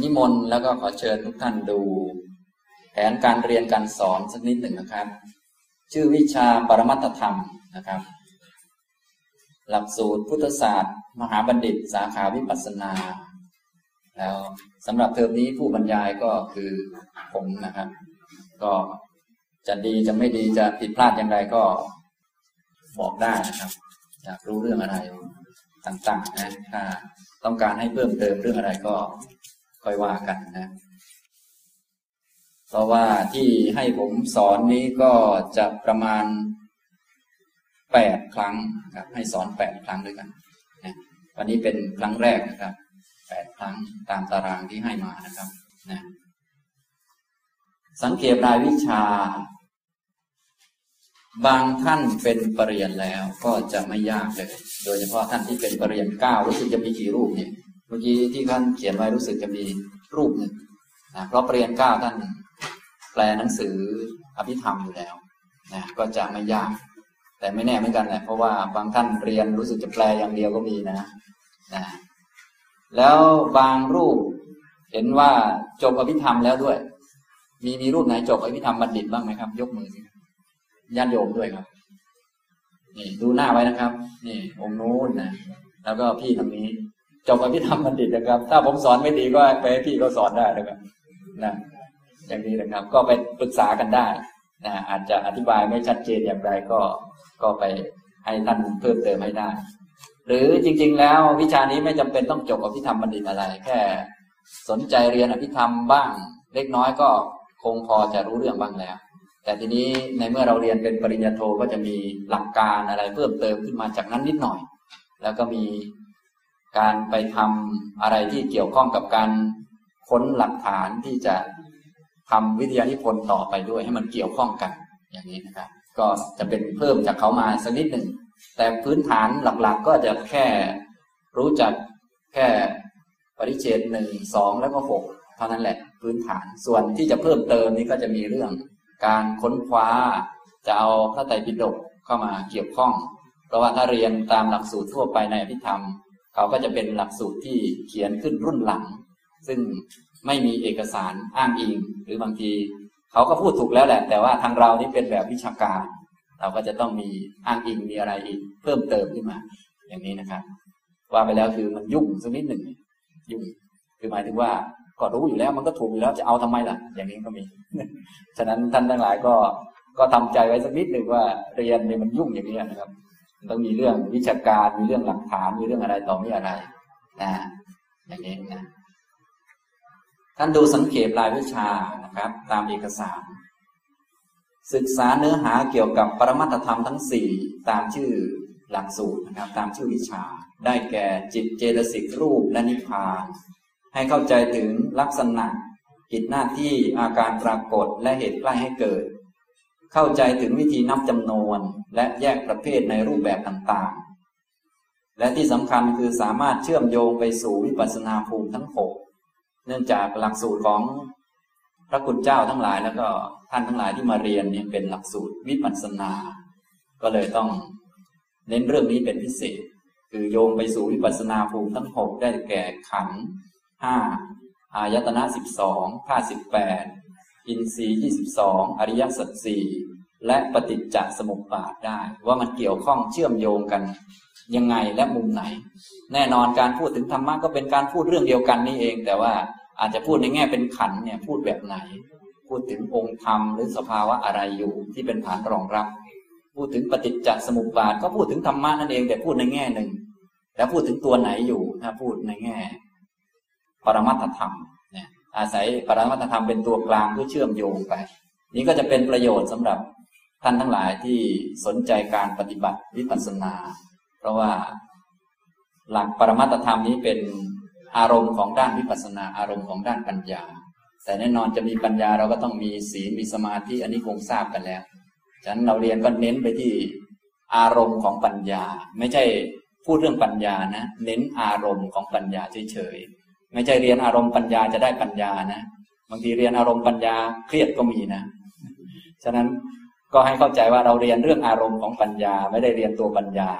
นิมนต์แล้วก็ขอเชิญทุกท่านดู แผนการเรียนการสอนสักนิดหนึ่งนะครับ ชื่อวิชาปรมัตธรรมนะครับ หลักสูตรพุทธศาสตร์ มหาบัณฑิต สาขาวิปัสสนา แล้วสำหรับเทอมนี้ผู้บรรยายก็คือผมนะครับ ก็จะดีจะไม่ดีจะผิดพลาดอย่างไรก็บอกได้นะครับอยากรู้เรื่องอะไรต่างๆนะถ้าต้องการให้เพิ่มเติมเรื่องอะไรก็ ค่อยว่ากันนะ เพราะว่าที่ให้ผมสอนนี้ก็จะประมาณแปดครั้งครับ ให้สอนแปดครั้งด้วยกันนะวันนี้เป็นครั้งแรกนะครับแปดครั้งตามตารางที่ให้มานะครับนะสังเกตรายวิชา บางท่านเป็นปรริญญาแล้วก็จะไม่ยากเลย โดยเฉพาะท่านที่เป็นปรริญญาเก้ารู้สึกจะมีกี่รูปเนี่ย เมื่อกี้ที่ท่านเขียนไว้รู้สึกจะมีรูปหนึ่งนะเพราะปรริญญาเก้าท่านแปลหนังสืออภิธรรมอยู่แล้วนะก็จะไม่ยาก แต่ไม่แน่เหมือนกันแหละเพราะว่าบางท่านเรียนรู้สึกจะแปลอย่างเดียวก็มีนะนะแล้วบางรูปเห็นว่าจบอภิธรรมแล้วด้วย มีมีรูปไหนจบอภิธรรมบัณฑิตบ้างไหมครับ ยกมือสิญาติโยมด้วยครับ นี่ดูหน้าไว้นะครับ นี่องค์นู้นนะแล้วก็พี่ทางนี้ จบอภิธรรมบัณฑิตนะครับ ถ้าผมสอนไม่ดีก็ไปให้พี่ก็สอนได้นะครับนะอย่างนี้นะครับ ก็ไปปรึกษากันได้นะอาจจะอธิบายไม่ชัดเจนอย่างไรก็ก็ไปให้ท่านเพิ่มเติมให้ได้ หรือจริง ๆ แล้ววิชานี้ไม่จำเป็นต้องจบอภิธรรมบัณฑิตอะไร แค่ สนใจเรียนอภิธรรมบ้าง เล็กน้อยก็คงพอจะรู้เรื่องบ้างแล้ว แต่ทีนี้ในเมื่อเราเรียนเป็นปริญญาโทก็จะมีหลักการอะไรเพิ่มเติมขึ้นมาจากนั้นนิดหน่อย แล้วก็มี การไปทำอะไรที่เกี่ยวข้องกับการค้นหลักฐานที่จะทำวิทยานิพนธ์ต่อไปด้วยให้มันเกี่ยวข้องกันอย่างนี้นะครับ ก็จะเป็นเพิ่มจากเขามาสักนิดหนึ่งแต่พื้นฐานหลักๆ ก็จะแค่รู้จักแค่ปริเชตหนึ่งสองแล้วก็หกเท่านั้นแหละพื้นฐานส่วนที่จะเพิ่มเติมนี้ก็จะมีเรื่องการค้นคว้า จะเอาพระไตรปิฎกเข้ามาเกี่ยวข้อง เพราะว่าถ้าเรียนตามหลักสูตรทั่วไปในอภิธรรม เขาก็จะเป็นหลักสูตรที่เขียนขึ้นรุ่นหลัง ซึ่งไม่มีเอกสารอ้างอิง หรือบางที เขาก็พูดถูกแล้วแหละ แต่ว่าทางเรานี่เป็นแบบวิชาการ เราก็จะต้องมีอ้างอิงมีอะไรอีก เพิ่มเติมขึ้นมา อย่างนี้นะครับ ว่าไปแล้วคือมันยุ่งสักนิดหนึ่งยุ่งคือหมายถึงว่าก็รู้อยู่แล้วมันก็ถูกอยู่แล้วจะเอาทำไมล่ะ อย่างนี้ก็มี ฉะนั้นท่านทั้งหลายก็ก็ทำใจไว้สักนิดหนึ่งว่าเรียนเนี่ยมันยุ่งอย่างนี้นะครับ ต้องมีเรื่องวิชาการมีเรื่องหลักฐานมีเรื่องอะไรต่อมีอะไรนะอย่างนี้นะท่านดูสังเกตรายวิชานะครับ ตามเอกสาร ศึกษาเนื้อหาเกี่ยวกับปรมัตธรรมทั้งสี่ตามชื่อหลักสูตรนะครับ ตามชื่อวิชา ได้แก่จิตเจตสิกรูปและนิพพาน ให้เข้าใจถึงลักษณะกิจหน้าที่อาการปรากฏและเหตุใกล้ให้เกิด เข้าใจถึงวิธีนับจำนวนและแยกประเภทในรูปแบบต่างๆ และที่สำคัญคือสามารถเชื่อมโยงไปสู่วิปัสสนาภูมิทั้งหกเนื่องจากหลักสูตรของพระคุณเจ้าทั้งหลายแล้วก็ท่านทั้งหลายที่มาเรียนเนี่ยเป็นหลักสูตรวิปัสสนา ก็เลยต้องเน้นเรื่องนี้เป็นพิเศษ คือโยงไปสู่วิปัสสนาภูมิทั้งหกได้แก่ขันห้าอายตนะสิบสองธาตุสิบแปด อินทรีย์ยี่สิบสอริยสัจสี่และปฏิจจสมุปบาทได้ ว่ามันเกี่ยวข้องเชื่อมโยงกัน ยังไงและมุมไหน แน่นอนการพูดถึงธรรมะก็เป็นการพูดเรื่องเดียวกันนี่เอง แต่ว่าอาจจะพูดในแง่เป็นขันเนี่ยพูดแบบไหน พูดถึงองค์ธรรมหรือสภาวะอะไรอยู่ที่เป็นฐานรองรับ พูดถึงปฏิจจสมุปบาทก็พูดถึงธรรมะนั่นเอง แต่พูดในแง่หนึ่งแล้วพูดถึงตัวไหนอยู่ถ้าพูดในแง่ ปรมัตถธรรม อาศัยปรมัตธรรมเป็นตัวกลางเพื่อเชื่อมโยงไป นี้ก็จะเป็นประโยชน์สำหรับท่านทั้งหลายที่สนใจการปฏิบัติวิปัสสนา เพราะว่าหลักปรมัตธรรมนี้เป็นอารมณ์ของด้านวิปัสสนา อารมณ์ของด้านปัญญา แต่แน่นอนจะมีปัญญาเราก็ต้องมีศีลมีสมาธิอันนี้คงทราบกันแล้ว ฉะนั้นเราเรียนก็เน้นไปที่อารมณ์ของปัญญา ไม่ใช่พูดเรื่องปัญญานะ เน้นอารมณ์ของปัญญาเฉยๆ ไม่ใช่เรียนอารมณ์ปัญญาจะได้ปัญญานะ บางทีเรียนอารมณ์ปัญญาเครียดก็มีนะ ฉะนั้นก็ให้เข้าใจว่าเราเรียนเรื่องอารมณ์ของปัญญาไม่ได้เรียนตัวปัญญา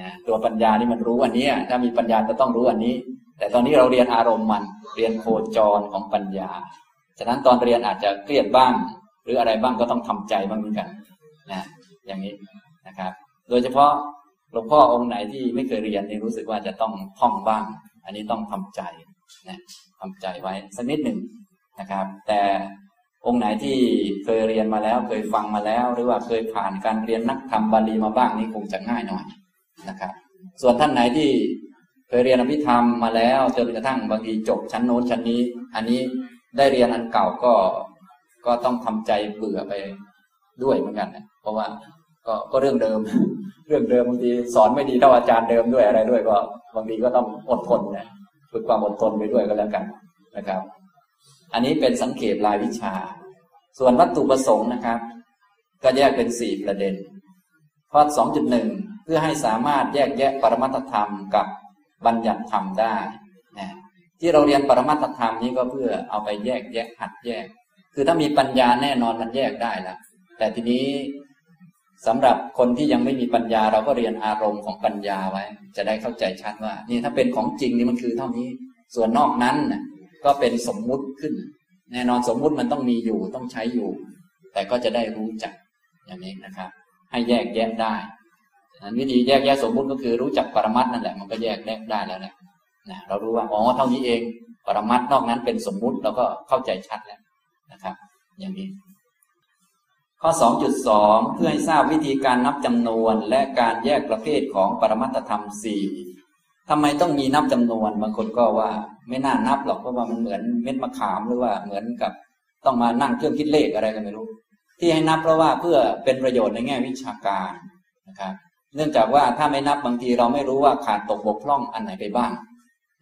นะตัวปัญญานี่มันรู้อันนี้ถ้ามีปัญญาจะต้องรู้อันนี้ แต่ตอนนี้เราเรียนอารมณ์มัน เรียนโคจรของปัญญา ฉะนั้นตอนเรียนอาจจะเครียดบ้าง หรืออะไรบ้างก็ต้องทำใจบ้างเหมือนกันนะอย่างนี้นะครับ โดยเฉพาะหลวงพ่อองค์ไหนที่ไม่เคยเรียนนี่รู้สึกว่าจะต้องท่องบ้าง อันนี้ต้องทำใจ นะทำใจไว้สักนิดหนึ่งนะครับ แต่องค์ไหนที่เคยเรียนมาแล้วเคยฟังมาแล้ว หรือว่าเคยผ่านการเรียนนักธรรมบาลีมาบ้างนี่คงจะง่ายหน่อยนะครับ ส่วนท่านไหนที่เคยเรียนอภิธรรมมาแล้วจนกระทั่งบางทีจบชั้นโน้นชั้นนี้ อันนี้ได้เรียนอันเก่าก็ก็ต้องทำใจเบื่อไปด้วยเหมือนกันนะเพราะว่าก็ก็เรื่องเดิม เรื่องเดิมบางทีสอนไม่ดีเท่าอาจารย์เดิมด้วยอะไรด้วยก็บางทีก็ต้องอดทนนะ ฝึกความอดทนไปด้วยก็แล้วกันนะครับ อันนี้เป็นสังเกตรายวิชา ส่วนวัตถุประสงค์นะครับ ก็แยกเป็นสี่ประเด็นข้อสองจุดหนึ่งเพื่อให้สามารถแยกแยะปรมัตธรรมกับบัญญัติธรรมได้นะที่เราเรียนปรมัตธรรมนี้ก็เพื่อเอาไปแยกแยะหัดแยก คือถ้ามีปัญญาแน่นอนมันแยกได้แล้วแต่ทีนี้ สำหรับคนที่ยังไม่มีปัญญา เราก็เรียนอารมณ์ของปัญญาไว้ จะได้เข้าใจชัดว่า นี่ถ้าเป็นของจริงนี่มันคือเท่านี้ ส่วนนอกนั้นก็เป็นสมมุติขึ้น แน่นอนสมมุติมันต้องมีอยู่ต้องใช้อยู่ แต่ก็จะได้รู้จักอย่างนี้นะครับ ให้แยกแยะได้นั้นวิธีแยกแยะสมมุติก็คือรู้จักปรมัตนั่นแหละมันก็แยกแยกได้แล้วแหละนะเรารู้ว่าอ๋อเท่านี้เอง ปรมัตนอกนั้นเป็นสมมุติเราก็เข้าใจชัดแล้วนะครับ อย่างนี้ ข้อ 2.2 เพื่อให้ทราบวิธีการนับจำนวนและการแยกประเภทของปรมัตธรรมสี่ทำไมต้องมีนับจำนวนบางคนก็ว่าไม่น่านับหรอกเพราะว่ามันเหมือนเม็ดมะขามหรือว่าเหมือนกับต้องมานั่งเครื่องคิดเลขอะไรกันไม่รู้ ที่ให้นับเพราะว่าเพื่อเป็นประโยชน์ในแง่วิชาการนะครับ เนื่องจากว่าถ้าไม่นับบางทีเราไม่รู้ว่าขาดตกบกพร่องอันไหนไปบ้าง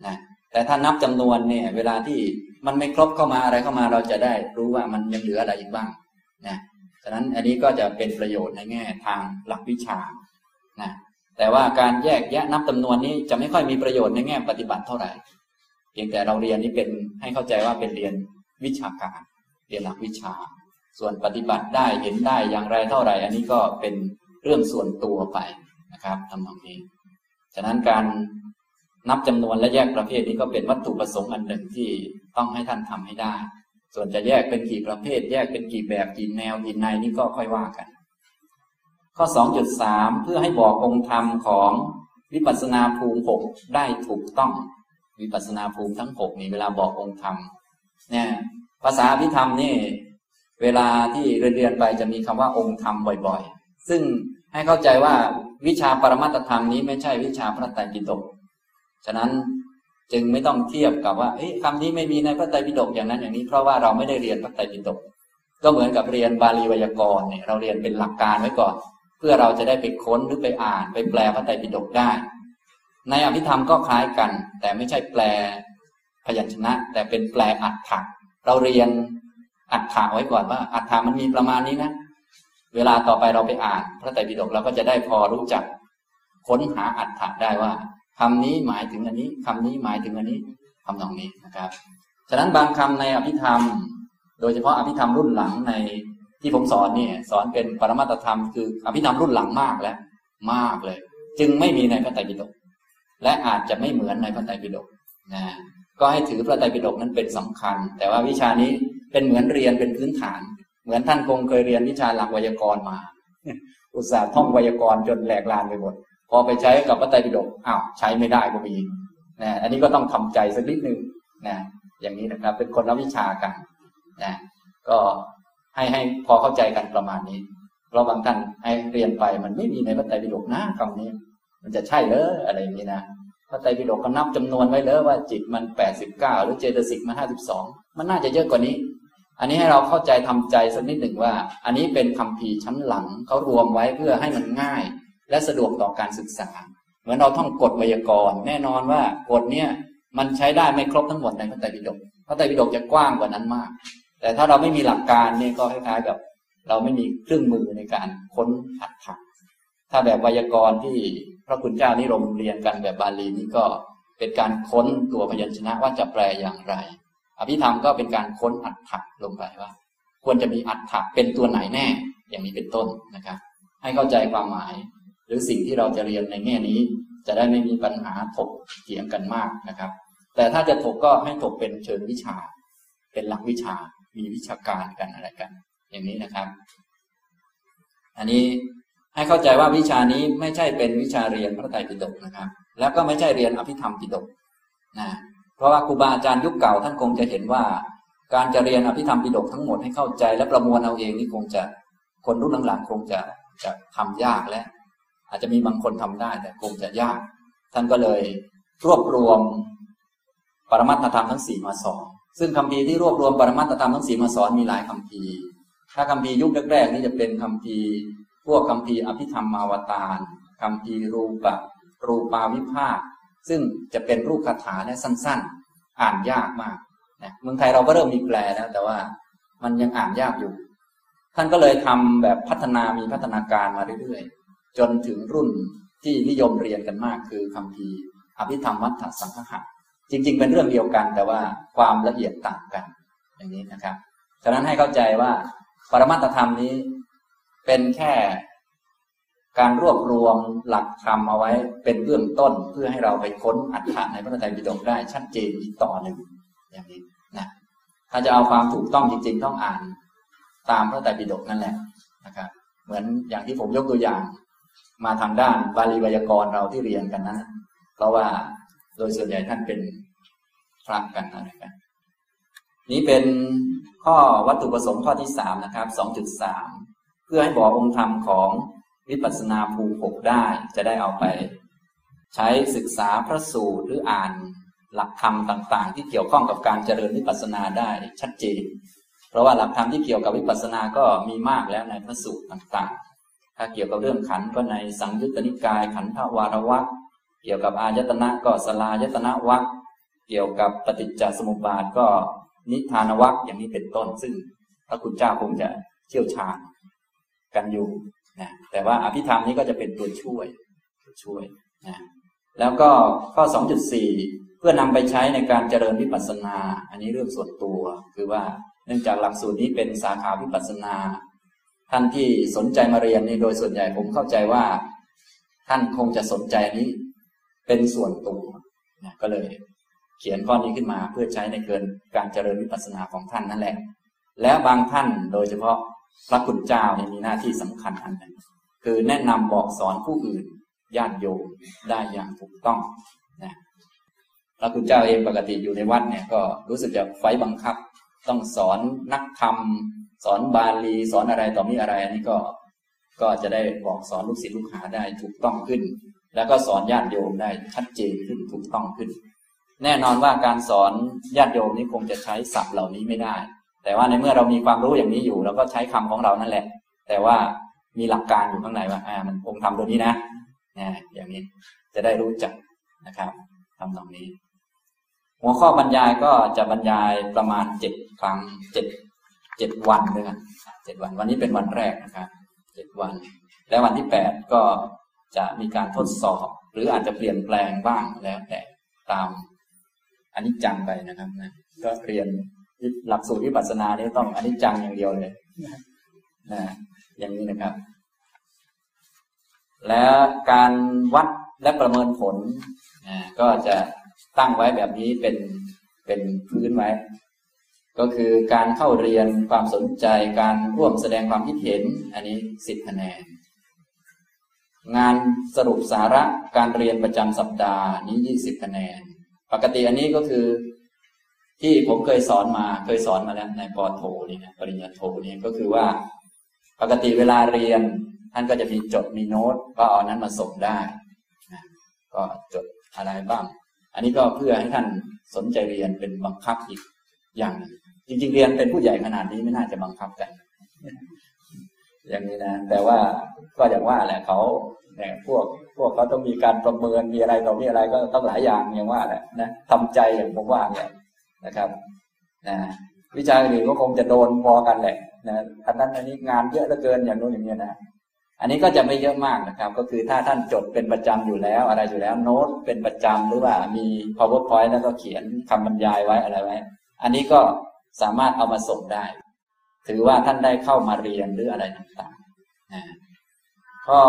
นะแต่ถ้านับจำนวนเนี่ยเวลาที่มันไม่ครบเข้ามาอะไรเข้ามาเราจะได้รู้ว่ามันยังเหลืออะไรอีกบ้างนะ ฉะนั้นอันนี้ก็จะเป็นประโยชน์ในแง่ทางหลักวิชานะแต่ว่าการแยกแยะนับจำนวนนี้จะไม่ค่อยมีประโยชน์ในแง่ปฏิบัติเท่าไหร่ เพียงแต่เราเรียนนี้เป็นให้เข้าใจว่าเป็นเรียนวิชาการ เรียนหลักวิชา ส่วนปฏิบัติได้เห็นได้อย่างไรเท่าไหร่ อันนี้ก็เป็นเรื่องส่วนตัวไปนะครับทำตรงนี้ ฉะนั้นการนับจำนวนและแยกประเภทนี้ก็เป็นวัตถุประสงค์อันหนึ่งที่ต้องให้ท่านทำให้ได้ ส่วนจะแยกเป็นกี่ประเภท แยกเป็นกี่แบบกี่แนวกี่ในนี่ก็ค่อยว่ากัน ข้อ 2.3 เพื่อให้บอกองค์ธรรมของวิปัสสนาภูมิหกได้ถูกต้อง วิปัสสนาภูมิทั้งหกนี่เวลาบอกองค์ธรรมเนี่ยภาษาพิธรรมนี่เวลาที่เรียนไปจะมีคำว่าองค์ธรรมบ่อยๆ ซึ่งให้เข้าใจว่าวิชาปรมัตธรรมนี้ไม่ใช่วิชาพระไตรปิฎกฉะนั้น จึงไม่ต้องเทียบกับว่าคำนี้ไม่มีในพระไตรปิฎกอย่างนั้นอย่างนี้เพราะว่าเราไม่ได้เรียนพระไตรปิฎกก็เหมือนกับเรียนบาลีไวยากรณ์เนี่ยเราเรียนเป็นหลักการไว้ก่อน เพื่อเราจะได้ไปค้นหรือไปอ่านไปแปลพระไตรปิฎกได้ ในอภิธรรมก็คล้ายกัน แต่ไม่ใช่แปลพยัญชนะ แต่เป็นแปลอัฏฐะเราเรียนอัฏฐะไว้ก่อนว่าอัฏฐะมันมีประมาณนี้นะ เวลาต่อไปเราไปอ่าน พระไตรปิฎกเราก็จะได้พอรู้จักค้นหาอัฏฐะได้ว่า คำนี้หมายถึงอันนี้คำนี้หมายถึงอันนี้คำตรงนี้นะครับ ฉะนั้นบางคำในอภิธรรม โดยเฉพาะอภิธรรมรุ่นหลังในที่ผมสอนเนี่ยสอนเป็นปรมาตธรรมคืออภิธรรมรุ่นหลังมากแล้ว มากเลย จึงไม่มีในพระไตรปิฎกและอาจจะไม่เหมือนในพระไตรปิฎกนะก็ให้ถือพระไตรปิฎกนั้นเป็นสำคัญ แต่ว่าวิชานี้เป็นเหมือนเรียนเป็นพื้นฐาน เหมือนท่านคงเคยเรียนวิชาหลักไวยากรณ์มา อุตส่าห์ท่องไวยากรณ์จนแหลกลานไปหมด พอไปใช้กับพระไตรปิฎกอ้าวใช้ไม่ได้ก็มีนะอันนี้ก็ต้องทำใจสักนิดนึงนะอย่างนี้นะครับ เป็นคนละวิชากันนะก็ให้ให้พอเข้าใจกันประมาณนี้ เพราะบางท่านให้เรียนไปมันไม่มีในพระไตรปิฎกนะคำนี้ มันจะใช่เหรออะไรอย่างนี้นะพระไตรปิฎกก็นับจำนวนไว้เลยว่าจิตมันแปดสิบเก้าหรือเจตสิกมันห้าสิบสองมันน่าจะเยอะกว่านี้ อันนี้ให้เราเข้าใจทำใจสักนิดหนึ่งว่า อันนี้เป็นคำพีชั้นหลังเขารวมไว้เพื่อให้มันง่าย และสะดวกต่อการศึกษา เหมือนเราท่องกฎไวยากรณ์แน่นอนว่ากฎเนี้ยมันใช้ได้ไม่ครบทั้งหมดในพระไตรปิฎกพระไตรปิฎกจะกว้างกว่านั้นมาก แต่ถ้าเราไม่มีหลักการเนี่ยก็คล้ายๆกับเราไม่มีเครื่องมือในการค้นอัดถักถ้าแบบไวยากรณ์ที่พระคุณเจ้านิรมเรียนกันแบบบาลีนี่ก็เป็นการค้นตัวพยัญชนะว่าจะแปลอย่างไร อภิธรรมก็เป็นการค้นอัฏฐะลงไปว่า ควรจะมีอัฏฐะเป็นตัวไหนแน่ อย่างนี้เป็นต้นนะครับ ให้เข้าใจความหมาย รือสิ่งที่เราจะเรียนในแง่นี้ จะได้ไม่มีปัญหาถกเถียงกันมากนะครับ แต่ถ้าจะถกก็ให้ถกเป็นเชิงวิชา เป็นหลักวิชา มีวิชาการกันอะไรกัน อย่างนี้นะครับ อันนี้ให้เข้าใจว่าวิชานี้ไม่ใช่เป็นวิชาเรียนพระไตรปิฎกนะครับ แล้วก็ไม่ใช่เรียนอภิธรรมปิฎกนะเพราะว่าครูบาอาจารย์ยุคเก่าท่านคงจะเห็นว่า การจะเรียนอภิธรรมปิฎกทั้งหมดให้เข้าใจ และประมวลเอาเองนี่คงจะคนรุ่นหลังๆคงจะจะทำยากและ อาจจะมีบางคนทำได้แต่คงจะยาก ท่านก็เลยรวบรวมปรมัตถธรรมทั้งสี่มาสอนซึ่งคำพีที่รวบรวมปรมัตถธรรมทั้งสี่มาสอนมีหลายคำพีถ้าคำพียุคแรกๆนี่จะเป็นคำพีพวกคำพีอภิธรรมมาวตารคำพีรูปะรูปาวิภาคซึ่งจะเป็นรูปคาถาและสั้นๆ อ่านยากมากนะเมืองไทยเราก็เริ่มมีแปลแล้ว แต่ว่ามันยังอ่านยากอยู่ ท่านก็เลยทำแบบพัฒนามีพัฒนาการมาเรื่อยๆ จนถึงรุ่นที่นิยมเรียนกันมาก คือคำพีอภิธรรมมัทธสังฆะจริง ๆ เป็นเรื่องเดียวกันแต่ว่าความละเอียดต่างกัน อย่างนี้นะครับ ฉะนั้นให้เข้าใจว่าปรมัตธรรมนี้เป็นแค่การรวบรวมหลักธรรมเอาไว้เป็นเบื้องต้นเพื่อให้เราไปค้นอัฏฐะในพระไตรปิฎกได้ชัดเจนอีกต่อหนึ่งอย่างนี้นะถ้าจะเอาความถูกต้องจริง ๆ ต้องอ่านตามพระไตรปิฎกนั่นแหละนะครับ เหมือนอย่างที่ผมยกตัวอย่าง มาทางด้านบาลีไวยากรณ์เราที่เรียนกันนั้นเพราะว่าโดยส่วนใหญ่ท่านเป็นพระกันอะไรกันนี้เป็นข้อวัตถุประสงค์ข้อที่สามนะครับสองจุดสามเพื่อให้บอกองค์ธรรมของวิปัสสนาภูหกได้ จะได้เอาไป ใช้ศึกษาพระสูตรหรืออ่านหลักธรรมต่าง ๆ ที่เกี่ยวข้องกับการเจริญวิปัสสนาได้ชัดเจน เพราะว่าหลักธรรมที่เกี่ยวกับวิปัสสนาก็มีมากแล้วในพระสูตรต่างๆ ถ้าเกี่ยวกับเรื่องขันก็ในสังยุตตนิกาย ขันธวารวักเกี่ยวกับอายตนะก็สลายตนะวักเกี่ยวกับปฏิจจสมุปบาทก็นิทานวักอย่างนี้เป็นต้น ซึ่งพระคุณเจ้าคงจะเชี่ยวชาญกันอยู่นะแต่ว่าอภิธรรมนี้ก็จะเป็นตัวช่วยช่วยนะแล้วก็ข้อ 2.4 เพื่อนำไปใช้ในการเจริญวิปัสสนา อันนี้เรื่องส่วนตัว คือว่าเนื่องจากหลักสูตรนี้เป็นสาขาวิปัสสนา ท่านที่สนใจมาเรียนนี่โดยส่วนใหญ่ผมเข้าใจว่า ท่านคงจะสนใจนี้ เป็นส่วนตัวนะก็เลย เขียนข้อนี้ขึ้นมาเพื่อใช้ในเกินการเจริญวิปัสสนาของท่านนั่นแหละ แล้วบางท่านโดยเฉพาะพระคุณเจ้าเนี่ยมีหน้าที่สำคัญอันหนึ่งคือแนะนำบอกสอนผู้อื่นญาติโยมได้อย่างถูกต้องนะพระคุณเจ้าเองปกติอยู่ในวัดเนี่ยก็รู้สึกจะไฟบังคับ ต้องสอนนักธรรม สอนบาลีสอนอะไรต่อมีอะไรอันนี้ก็ก็จะได้บอกสอนลูกศิษย์ลูกหาได้ถูกต้องขึ้น แล้วก็สอนญาติโยมได้ชัดเจนขึ้นถูกต้องขึ้น แน่นอนว่าการสอนญาติโยมนี้คงจะใช้ศัพท์เหล่านี้ไม่ได้ แต่ว่าในเมื่อเรามีความรู้อย่างนี้อยู่เราก็ใช้คำของเรานั่นแหละ แต่ว่ามีหลักการอยู่ข้างในว่าอ่ามันองค์ทำตัวนี้นะนะอย่างนี้จะได้รู้จักนะครับทำตรงนี้ หัวข้อบรรยายก็จะบรรยายประมาณเจ็ดครั้งเจ็ด เจ็ดวันด้วยกันเจ็ดวันวันนี้เป็นวันแรกนะครับเจ็ดวัน และวันที่แปดก็จะมีการทดสอบ หรืออาจจะเปลี่ยนแปลงบ้างแล้วแต่ตามอันนี้จังไปนะครับนะก็เรียนหลักสูตรวิปัสสนานี่ต้องอนิจจังอย่างเดียวเลยนะอย่างนี้นะครับ แล้วการวัดและประเมินผลนะก็จะตั้งไว้แบบนี้เป็นเป็นพื้นไว้ ก็คือการเข้าเรียนความสนใจการร่วมแสดงความคิดเห็น อันนี้สิบคะแนน งานสรุปสาระการเรียนประจำสัปดาห์นี้ยี่สิบคะแนน ปกติอันนี้ก็คือ ที่ผมเคยสอนมาเคยสอนมาแล้วในปอโทนี่นะปริญญาโทนี่ก็คือว่า ปกติเวลาเรียน ท่านก็จะมีจดมีโน้ตก็เอานั้นมาส่งได้นะก็จดอะไรบ้าง อันนี้ก็เพื่อให้ท่านสนใจเรียนเป็นบังคับอีกอย่างหนึ่ง จริงๆเรียนเป็นผู้ใหญ่ขนาดนี้ไม่น่าจะบังคับกัน อย่างนี้นะ แต่ว่าก็อย่างว่าแหละเขาเนี่ยพวกพวกเขาต้องมีการประเมินมีอะไรต่อมีอะไรก็ต้องหลายอย่างอย่างว่าแหละนะทำใจอย่างผมว่าเนี่ยนะครับนะวิชาอื่นก็คงจะโดนพอกันแหละนะอันนั้นอันนี้งานเยอะเหลือเกินอย่างนู้นอย่างนี้นะอันนี้ก็จะไม่เยอะมากนะครับ ก็คือถ้าท่านจดเป็นประจำอยู่แล้ว อะไรอยู่แล้วโน้ตเป็นประจำหรือว่ามี powerpoint แล้วก็เขียนคำบรรยายไว้อะไรไว้ อันนี้ก็ สามารถเอามาส่งได้ ถือว่าท่านได้เข้ามาเรียนหรืออะไรต่างๆนะข้อ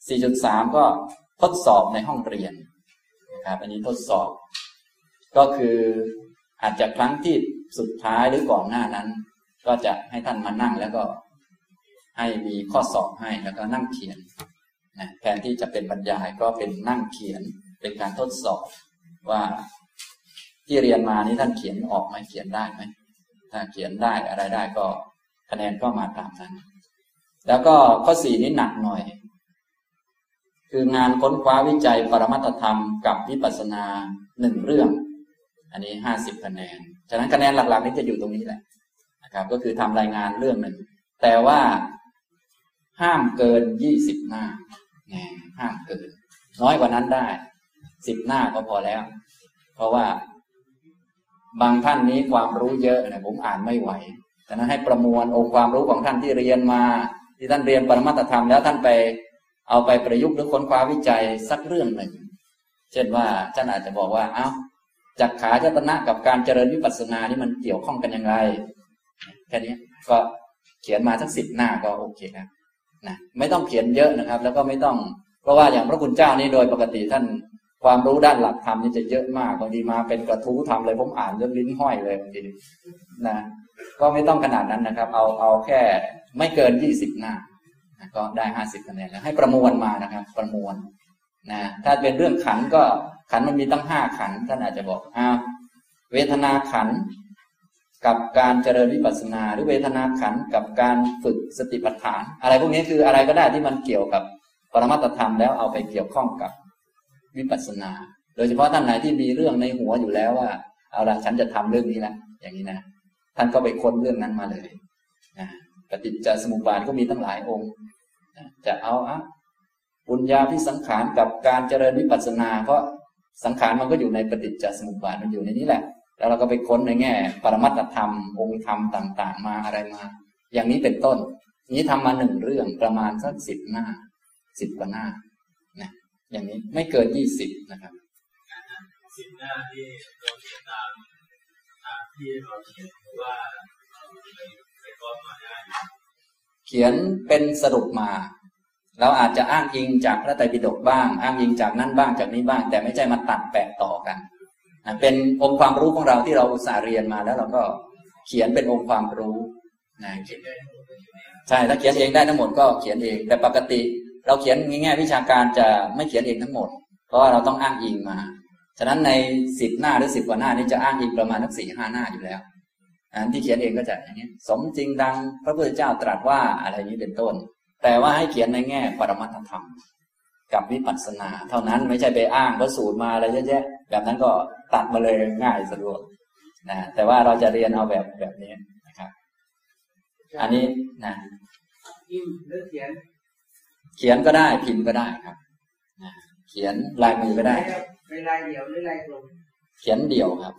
4.3 ก็ทดสอบในห้องเรียนนะครับอันนี้ทดสอบ ก็คืออาจจะครั้งที่สุดท้ายหรือก่อนหน้านั้น ก็จะให้ท่านมานั่งแล้วก็ให้มีข้อสอบให้แล้วก็นั่งเขียนนะแทนที่จะเป็นบรรยายก็เป็นนั่งเขียนเป็นการทดสอบว่า ที่เรียนมานี้ท่านเขียนออกไหมเขียนได้ไหมถ้าเขียนได้อะไรได้ก็คะแนนก็มาตามนั้น แล้วก็ข้อสี่นี้หนักหน่อย คืองานค้นคว้าวิจัยปรมัตธรรมกับวิปัสสนาหนึ่งเรื่อง อันนี้ห้าสิบคะแนน ฉะนั้นคะแนนหลักๆนี้จะอยู่ตรงนี้แหละนะครับ ก็คือทำรายงานเรื่องหนึ่ง แต่ว่าห้ามเกินยี่สิบหน้าห้ามเกิน น้อยกว่านั้นได้สิบหน้าก็พอแล้ว เพราะว่า บางท่านนี้ความรู้เยอะนะผมอ่านไม่ไหวฉะนั้นให้ประมวลองค์ความรู้ของท่านที่เรียนมา ที่ท่านเรียนปรมัตธรรมแล้วท่านไป เอาไปประยุกต์หรือค้นคว้าวิจัยสักเรื่องหนึ่ง เช่นว่าท่านอาจจะบอกว่า เอา้าจักขาจตนะกับการเจริญวิปัสสนานี่มันเกี่ยวข้องกันยังไงแค่นี้ก็เขียนมาสักสิบหน้าก็โอเคครับนะไม่ต้องเขียนเยอะนะครับ แล้วก็ไม่ต้อง เพราะว่าอย่างพระคุณเจ้านี่โดยปกติท่าน ความรู้ด้านหลักธรรมนี่จะเยอะมากบางทีมาเป็นกระทู้ทำเลยผมอ่านจนลิ้นห้อยเลยบางทีนะก็ไม่ต้องขนาดนั้นนะครับ เอาเอาแค่ไม่เกินยี่สิบหน้าก็ได้ห้าสิบคะแนนแล้วให้ประมวลมานะครับ ประมวลนะถ้าเป็นเรื่องขันก็ขันมันมีตั้งห้าขันท่านอาจจะบอกอ้าวเวทนาขันกับการเจริญวิปัสสนา หรือเวทนาขันกับการฝึกสติปัฏฐาน อะไรพวกนี้คืออะไรก็ได้ที่มันเกี่ยวกับปรมัตธรรมแล้วเอาไปเกี่ยวข้องกับ วิปัสสนา โดยเฉพาะท่านไหนที่มีเรื่องในหัวอยู่แล้วว่า เอาละฉันจะทำเรื่องนี้ละอย่างนี้นะท่านก็ไปค้นเรื่องนั้นมาเลยนะปฏิจจสมุปบาทก็มีตั้งหลายองค์จะเอาอะปุญญาพิสังขารกับการเจริญวิปัสสนาเพราะสังขารมันก็อยู่ในปฏิจจสมุปบาทมันอยู่ในนี้แหละ แล้วเราก็ไปค้นในแง่ ปรมัตธรรมองค์ธรรมต่าง ๆ มาอะไรมา อย่างนี้เป็นต้น นี้ทำมาหนึ่งเรื่องประมาณสักสิบหน้าสิบกว่าหน้า อย่างนี้ไม่เกินยี่สิบนะครับสิบหน้าที่เราเขียนตามตามที่เราเขียนว่าไปก้อนมาได้เขียนเป็นสรุปมา เราอาจจะอ้างอิงจากพระไตรปิฎกบ้าง อ้างอิงจากนั้นบ้างจากนี้บ้าง แต่ไม่ใช่มาตัดแปะต่อกันเป็นองค์ความรู้ของเราที่เราอุตส่าห์เรียนมาแล้วเราก็เขียนเป็นองค์ความรู้นะใช่ถ้าเขียนเองได้ทั้งหมดก็เขียนเอง แต่ปกติ เราเขียนง่ายๆวิชาการจะไม่เขียนเองทั้งหมด เพราะว่าเราต้องอ้างอิงมา ฉะนั้นในสิบหน้าหรือสิบกว่าหน้านี้จะอ้างอิงประมาณทั้งสี่ห้าหน้าอยู่แล้วอันที่เขียนเองก็จะอย่างนี้สมจริงดังพระพุทธเจ้าตรัสว่าอะไรนี้เป็นต้น แต่ว่าให้เขียนในแง่ปรมัตธรรม กับวิปัสสนา เท่านั้นไม่ใช่ไปอ้างพระสูตรมาอะไรเยอะแยะแบบนั้นก็ตัดมาเลยง่ายสะดวกนะแต่ว่าเราจะเรียนเอาแบบแบบนี้นะครับ อันนี้นะพิมพ์หรือเขียน เขียนก็ได้พิมพ์ก็ได้ครับเขียนลายมือก็ได้เป็นลายเดี่ยวหรือลายกลมเขียนเดี่ยวครับ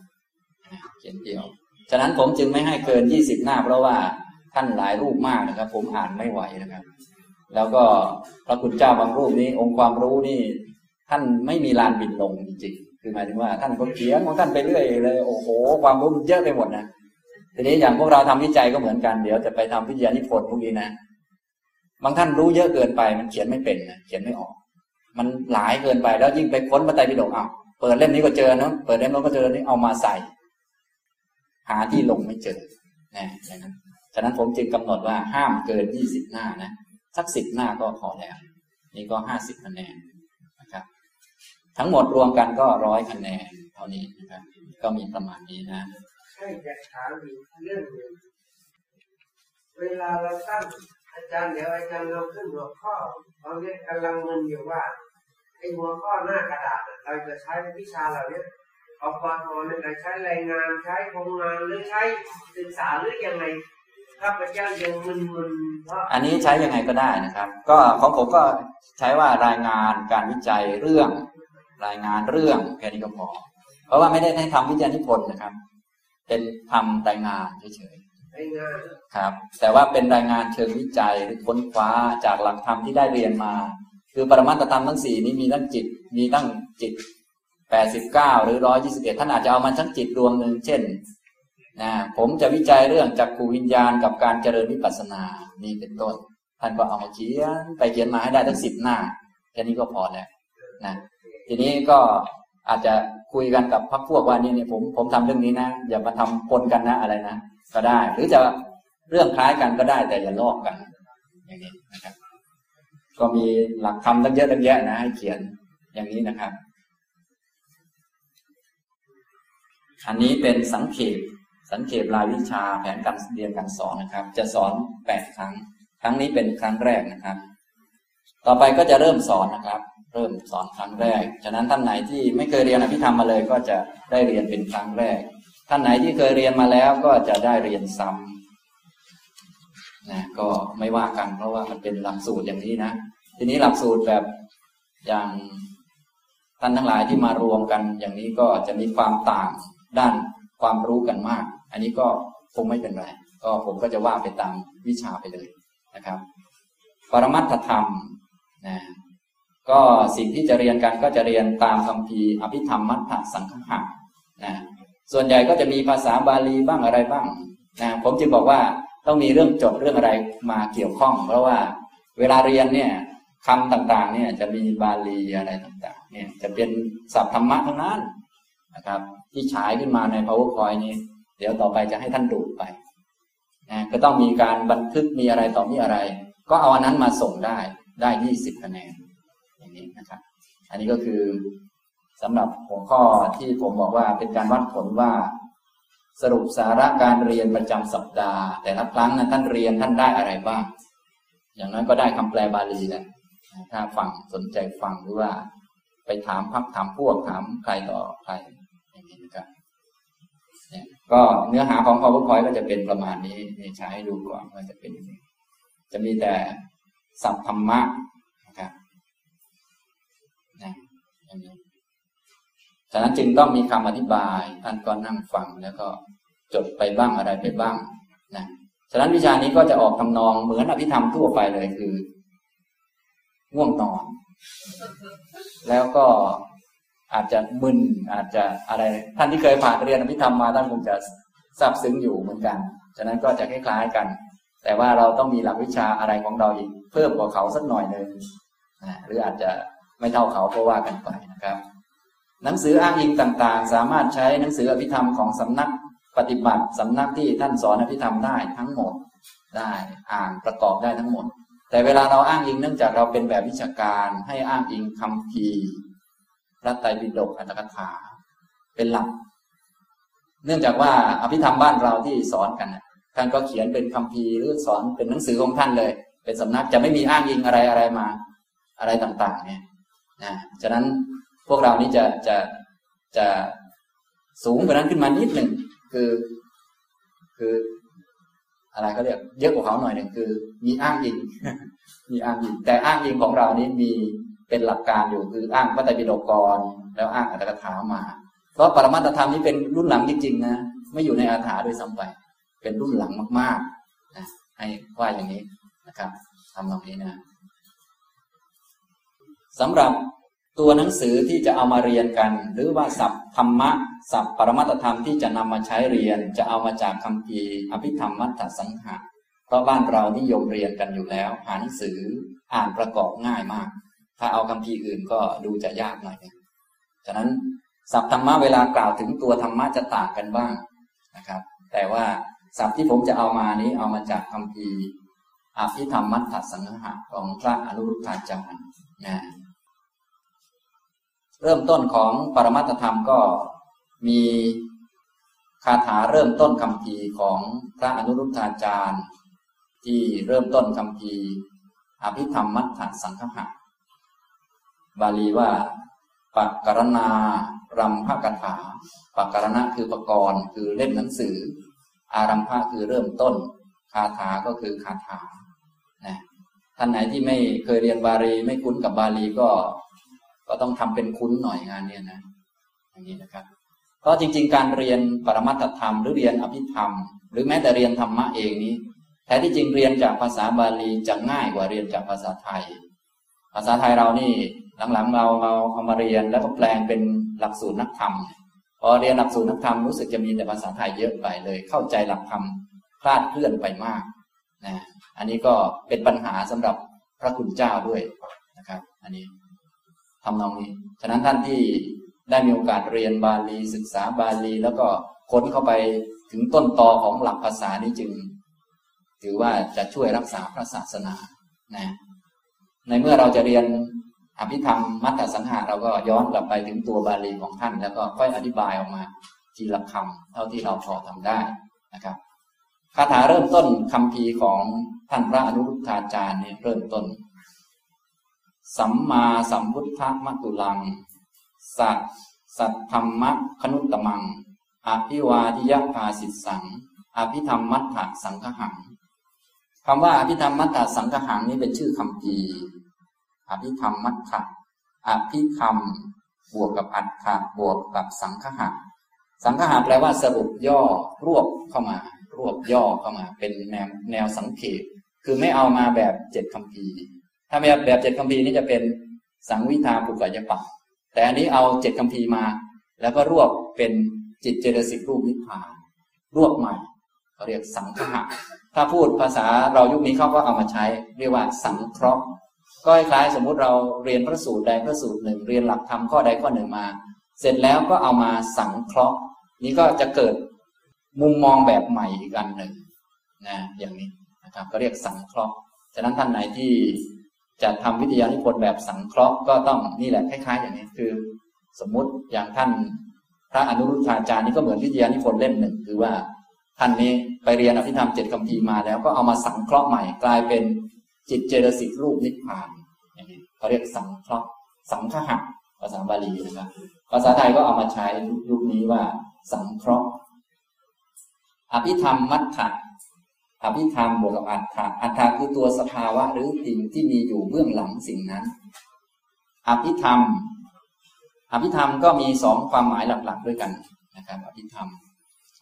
เขียนเดี่ยว ฉะนั้นผมจึงไม่ให้เกินยี่สิบหน้า เพราะว่าท่านหลายรูปมากนะครับ ผมอ่านไม่ไหวนะครับ แล้วก็พระคุณเจ้าบางรูปนี้องค์ความรู้นี่ ท่านไม่มีลานบินลงจริงๆคือหมายถึงว่าท่านก็เขียนของท่านไปเรื่อยเลย โอ้โห ความรู้เยอะไปหมดนะทีนี้อย่างพวกเราทำวิจัยก็เหมือนกันเดี๋ยวจะไปทำวิทยานิพนธ์พวกนี้นะ บางท่านรู้เยอะเกินไป มันเขียนไม่เป็นนะเขียนไม่ออก มันหลายเกินไปแล้วยิ่งไปค้นมาไตรปิฎกเอาเปิดเล่มนี้ก็เจอเนาะเปิดเล่มนู้นก็เจอนี่เอามาใส่ หาที่ลงไม่เจอนะอย่างนั้นฉะนั้นผมจึงกำหนดว่าห้ามเกินยี่สิบหน้านะสักสิบหน้าก็พอแล้ว นี่ก็ห้าสิบคะแนนนะครับ ทั้งหมดรวมกันก็ร้อยคะแนนเท่านี้นะครับ ก็มีประมาณนี้นะใช่จะถามอีกเรื่องหนึ่งเวลาเราตั้ง อาจารย์เดี๋ยวอาจารย์ลงขึ้นหัวข้อตอนนี้กำลังมึนอยู่ว่าไอ้หัวข้อหน้ากระดาษเราจะใช้วิชาเหล่านี้เอาปทเนี่ยใช้รายงานใช้โครงงานหรือใช้ศึกษาหรือยังไงข้าพเจ้ายังมึนมึนอันนี้ใช้ยังไงก็ได้นะครับ ก็ของผมก็ใช้ว่ารายงานการวิจัยเรื่อง รายงานเรื่องแค่นี้ก็พอเพราะว่าไม่ได้ให้ทำวิจัยนิพนธ์นะครับ เป็นทำรายงานเฉย ครับ แต่ว่าเป็นรายงานเชิงวิจัยหรือค้นคว้าจากหลักธรรมที่ได้เรียนมา คือปรมัตธรรมทั้งสี่นี้มีตั้งจิต มีตั้งจิตแปดสิบเก้าหรือร้อยยี่สิบเอ็ดท่านอาจจะเอามาทั้งจิตดวงหนึ่งเช่นนะผมจะวิจัยเรื่องจักขูวิญญาณกับการเจริญวิปัสสนานี่เป็นต้น ท่านก็เอามาเขียนไปเขียนมาให้ได้ทั้งสิบหน้าแค่นี้ก็พอแล้วนะทีนี้ก็อาจจะคุยกันกับพักพวกว่านี่เนี่ยผมผมทำเรื่องนี้นะ อย่ามาทำปนกันนะอะไรนะ ก็ได้ หรือจะเรื่องคล้ายกันก็ได้แต่อย่าลอกกัน อย่างนี้นะครับ ก็มีหลักธรรมตั้งเยอะตั้งแยะนะให้เขียนอย่างนี้นะครับ อันนี้เป็นสังเขปสังเขปรายวิชาแผนการเรียนการสอนนะครับ จะสอนแปดครั้ง ครั้งนี้เป็นครั้งแรกนะครับ ต่อไปก็จะเริ่มสอนนะครับ เริ่มสอนครั้งแรก ฉะนั้นท่านไหนที่ไม่เคยเรียนอภิธรรมมาเลยก็จะได้เรียนเป็นครั้งแรก ท่านไหนที่เคยเรียนมาแล้วก็จะได้เรียนซ้ำนะก็ไม่ว่ากัน เพราะว่ามันเป็นหลักสูตรอย่างนี้นะ ทีนี้หลักสูตรแบบอย่างท่านทั้งหลายที่มารวมกัน อย่างนี้ก็จะมีความต่างด้านความรู้กันมาก อันนี้ก็คงไม่เป็นไร ก็ผมก็จะว่าไปตามวิชาไปเลยนะครับ ปรมัตถธรรมนะก็สิ่งที่จะเรียนกันก็จะเรียนตามคำพีอภิธรรมมัทธสังฆะนะ ส่วนใหญ่ก็จะมีภาษาบาลีบ้างอะไรบ้างนะผมจึงบอกว่าต้องมีเรื่องจดเรื่องอะไรมาเกี่ยวข้อง เพราะว่าเวลาเรียนเนี่ยคำต่างๆ เนี่ยจะมีบาลีอะไรต่างๆ เนี่ยจะเป็นศัพท์ธรรมะทั้งนั้นนะครับ ที่ฉายขึ้นมาใน powerpoint นี้ เดี๋ยวต่อไปจะให้ท่านดูไปนะก็ต้องมีการบันทึกมีอะไรต่อมีอะไร ก็เอาอันนั้นมาส่งได้ได้ยี่สิบคะแนนอย่างนี้นะครับ อันนี้ก็คือ สำหรับหัวข้อที่ผมบอกว่าเป็นการวัดผลว่า สรุปสาระการเรียนประจำสัปดาห์ แต่ละครั้งนั้นท่านเรียนท่านได้อะไรบ้าง อย่างนั้นก็ได้คำแปลบาลีแหละถ้าฟังสนใจฟังหรือว่า ไปถามพักถามพวกถามใครต่อใครอย่างนี้นะครับก็เนื้อหาของ powerpoint ก็จะเป็นประมาณนี้นี่ใช้ให้ดูก่อนว่าจะเป็นยังไงจะมีแต่สัพธรรมะนะครับนะอย่างนี้ ฉะนั้นจึงต้องมีคำอธิบาย ท่านก็นั่งฟังแล้วก็จดไปบ้างอะไรไปบ้างนะฉะนั้นวิชานี้ก็จะออกทำนองเหมือนอภิธรรมทั่วไปเลยคือง่วงนอน แล้วก็อาจจะมึนอาจจะอะไร ท่านที่เคยผ่านเรียนอภิธรรมมาท่านคงจะทราบซึ้งอยู่เหมือนกัน ฉะนั้นก็จะคล้ายๆกัน แต่ว่าเราต้องมีหลักวิชาอะไรของเราอีกเพิ่มกว่าเขาสักหน่อยหนึ่งนะหรืออาจจะไม่เท่าเขาก็ว่ากันไปนะครับ หนังสืออ้างอิงต่างๆ สามารถใช้หนังสืออภิธรรมของสำนักปฏิบัติสำนักที่ท่านสอนอภิธรรมได้ทั้งหมดได้อ่านประกอบได้ทั้งหมด แต่เวลาเราอ้างอิงเนื่องจากเราเป็นแบบวิชาการให้อ้างอิงคำพีพระไตรปิฎกอัตถกถา เป็นหลัก เนื่องจากว่าอภิธรรมบ้านเราที่สอนกันท่านก็เขียนเป็นคำพีหรือสอนเป็นหนังสือของท่านเลย เป็นสำนักจะไม่มีอ้างอิงอะไรอะไรมา อะไรต่าง ๆ เนี่ยนะฉะนั้น พวกเรานี้จะจะจะสูงกว่านั้นขึ้นมานิดหนึ่งคือ คือ อะไรเขาเรียกเยอะกว่าเขาหน่อยหนึ่งคือ มีอ้างอิงมีอ้างอิงแต่อ้างอิงของเรานี้มีเป็นหลักการอยู่คืออ้างพระไตรปิฎกกรแล้วอ้างอัตถกถามา เพราะปรมัตถธรรมนี้เป็นรุ่นหลังจริง ๆ นะไม่อยู่ในอาถาด้วยซ้ำไปเป็นรุ่นหลังมากๆนะให้ว่าอย่างนี้นะครับทำตรงนี้นะสำหรับ ตัวหนังสือที่จะเอามาเรียนกัน หรือว่าศัพท์ธรรมะศัพท์ปรมัตธรรมที่จะนำมาใช้เรียน จะเอามาจากคำพีอภิธรรมมัตถสังหะเพราะบ้านเรานิยมเรียนกันอยู่แล้ว หาหนังสืออ่านประกอบง่ายมาก ถ้าเอาคำพีอื่นก็ดูจะยากหน่อยฉะนั้นศัพท์ธรรมะเวลากล่าวถึงตัวธรรมะจะต่างกันบ้างนะครับ แต่ว่าศัพท์ที่ผมจะเอามานี้เอามาจากคำพีอภิธรรมมัตถสังหะของพระอนุรุทธาจารย์นะ เริ่มต้นของปรมัตธรรมก็มีคาถาเริ่มต้นคำพีของพระอนุรุทธาจารย์ ที่เริ่มต้นคำพีอภิธรรมมัทธสังฆะบาลีว่าปักกรณารำพกถาปักกรณะคือปรกรณ์คือเล่มหนังสือ อารัมภะคือเริ่มต้น คาถาก็คือคาถานะท่านไหนที่ไม่เคยเรียนบาลีไม่คุ้นกับบาลีก็ ก็ต้องทำเป็นคุ้นหน่อยงานเนี่ยนะอย่างนี้นะครับ เพราะจริง ๆ การเรียนปรมัตถธรรมหรือเรียนอภิธรรม หรือแม้แต่เรียนธรรมะเองนี้แท้ที่จริงเรียนจากภาษาบาลีจะง่ายกว่าเรียนจากภาษาไทย ภาษาไทยเรานี่หลังๆเราเราเอามาเรียนแล้วก็แปลงเป็นหลักสูตรนักธรรม พอเรียนหลักสูตรนักธรรมรู้สึกจะมีแต่ภาษาไทยเยอะไปเลย เข้าใจหลักธรรมคลาดเคลื่อนไปมากนะอันนี้ก็เป็นปัญหาสำหรับพระคุณเจ้าด้วยนะครับ อันนี้ ทำนองนี้ ฉะนั้นท่านที่ได้มีโอกาสเรียนบาลีศึกษาบาลี แล้วก็ค้นเข้าไปถึงต้นตอของหลักภาษานี้จึง ถือว่าจะช่วยรักษาพระศาสนานะในเมื่อเราจะเรียนอภิธรรมมัตตสังหาเราก็ย้อนกลับไปถึงตัวบาลีของท่าน แล้วก็ค่อยอธิบายออกมาทีละคำเท่าที่เราพอทำได้นะครับคาถาเริ่มต้นคำพีของท่านพระอนุรุทธาจารย์เนี่ยเริ่มต้น สัมมาสัมพุทธมัตุลัง สัตสัตธรรมะคนุตตมัง อภิวาทิยภาสิสัง อภิธรรมมัตถสังคหังคำว่าอภิธรรมมัตถสังคหังนี้เป็นชื่อคำพีอภิธรรมมัตถะอภิธรรม บวกกับอัฏฐะบวกกับสังคหะสังคหะแปลว่าสรุปย่อรวบเข้ามา รวบย่อเข้ามา เป็นแนวแนวสังเขต คือไม่เอามาแบบเจ็ดคำพี ถ้าแบบแบบเจ็ดคำพีนี้จะเป็นสังวิธาปุกายปะแต่อันนี้เอาเจ็ดคำพีมา แล้วก็รวบเป็นจิตเจตสิกรูปนิพพาน รวบใหม่เขาเรียกสังคหะถ้าพูดภาษาเรายุคนี้เขาก็เอามาใช้ เรียกว่าสังเคราะห์ก็คล้ายสมมุติเราเรียนพระสูตรใดพระสูตรหนึ่ง เรียนหลักธรรมข้อใดข้อหนึ่งมา เสร็จแล้วก็เอามาสังเคราะห์ นี้ก็จะเกิดมุมมองแบบใหม่อีกอันหนึ่งนะอย่างนี้นะครับก็เรียกสังเคราะห์ฉะนั้นท่านไหนที่ จะทำวิทยานิพนธ์แบบสังเคราะห์ก็ต้องนี่แหละคล้ายๆ อย่างนี้คือ สมมุติอย่างท่านพระอนุรุทธาจารย์นี่ก็เหมือนวิทยานิพนธ์เล่มหนึ่งคือว่า ท่านนี้ไปเรียนอภิธรรมเจ็ดคำพีมาแล้วก็เอามาสังเคราะห์ใหม่กลายเป็นจิตเจตสิกรูปนิพพานอย่างนี้เขาเรียกสังเคราะห์สังคหะภาษาบาลีนะครับภาษาไทยก็เอามาใช้ยุคนี้ว่า สังเคราะห์อภิธรรมมัตถะ อภิธรรมบวกกับอัฏฐะอัฏฐะคือตัวสภาวะหรือสิ่งที่มีอยู่เบื้องหลังสิ่งนั้น อภิธรรม อภิธรรมก็มีสองความหมายหลักๆ ด้วยกันนะครับอภิธรรม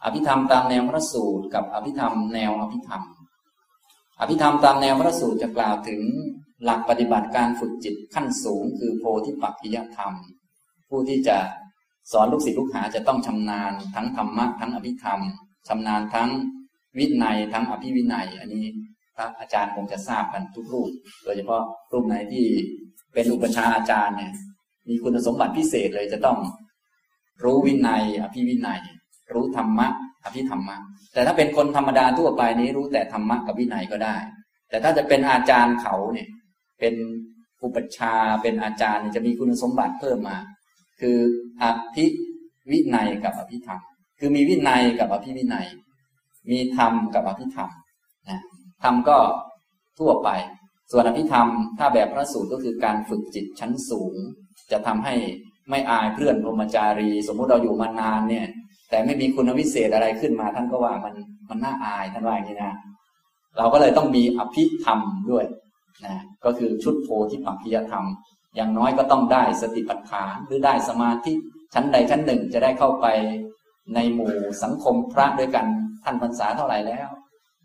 อภิธรรมตามแนวพระสูตร กับอภิธรรมแนวอภิธรรม อภิธรรมตามแนวพระสูตรจะกล่าวถึงหลักปฏิบัติการฝึกจิตขั้นสูง คือโพธิปักขิยธรรม ผู้ที่จะสอนลูกศิษย์ลูกหาจะต้องชำนาญ ทั้งธรรมะทั้งอภิธรรมชำนาญทั้ง วินัยทั้งอภิวินัย อันนี้พระอาจารย์คงจะทราบกันทุกรูป โดยเฉพาะรูปไหนที่เป็นอุปชาอาจารย์เนี่ย มีคุณสมบัติพิเศษเลยจะต้อง รู้วินัย อภิวินัย รู้ธรรมะ อภิธรรมะ แต่ถ้าเป็นคนธรรมดาทั่วไปนี้รู้แต่ธรรมะกับวินัยก็ได้ แต่ถ้าจะเป็นอาจารย์เขาเนี่ยเป็นอุปชาเป็นอาจารย์จะมีคุณสมบัติเพิ่มมา คืออภิวินัยกับอภิธรรม คือมีวินัยกับอภิวินัย มีธรรมกับอภิธรรมนะธรรมก็ทั่วไป ส่วนอภิธรรม ถ้าแบบพระสูตรก็คือการฝึกจิตชั้นสูง จะทำให้ไม่อายเพื่อนพรหมจารี สมมุติเราอยู่มานานเนี่ย แต่ไม่มีคุณวิเศษอะไรขึ้นมา ท่านก็ว่ามันมันน่าอายท่านว่าอย่างนี้นะเราก็เลยต้องมีอภิธรรมด้วยนะก็คือชุดโพธิปักขิยธรรม อย่างน้อยก็ต้องได้สติปัฏฐานหรือได้สมาธิชั้นใดชั้นหนึ่งจะได้เข้าไปในหมู่สังคมพระด้วยกัน ท่านพรรษาเท่าไหร่แล้ว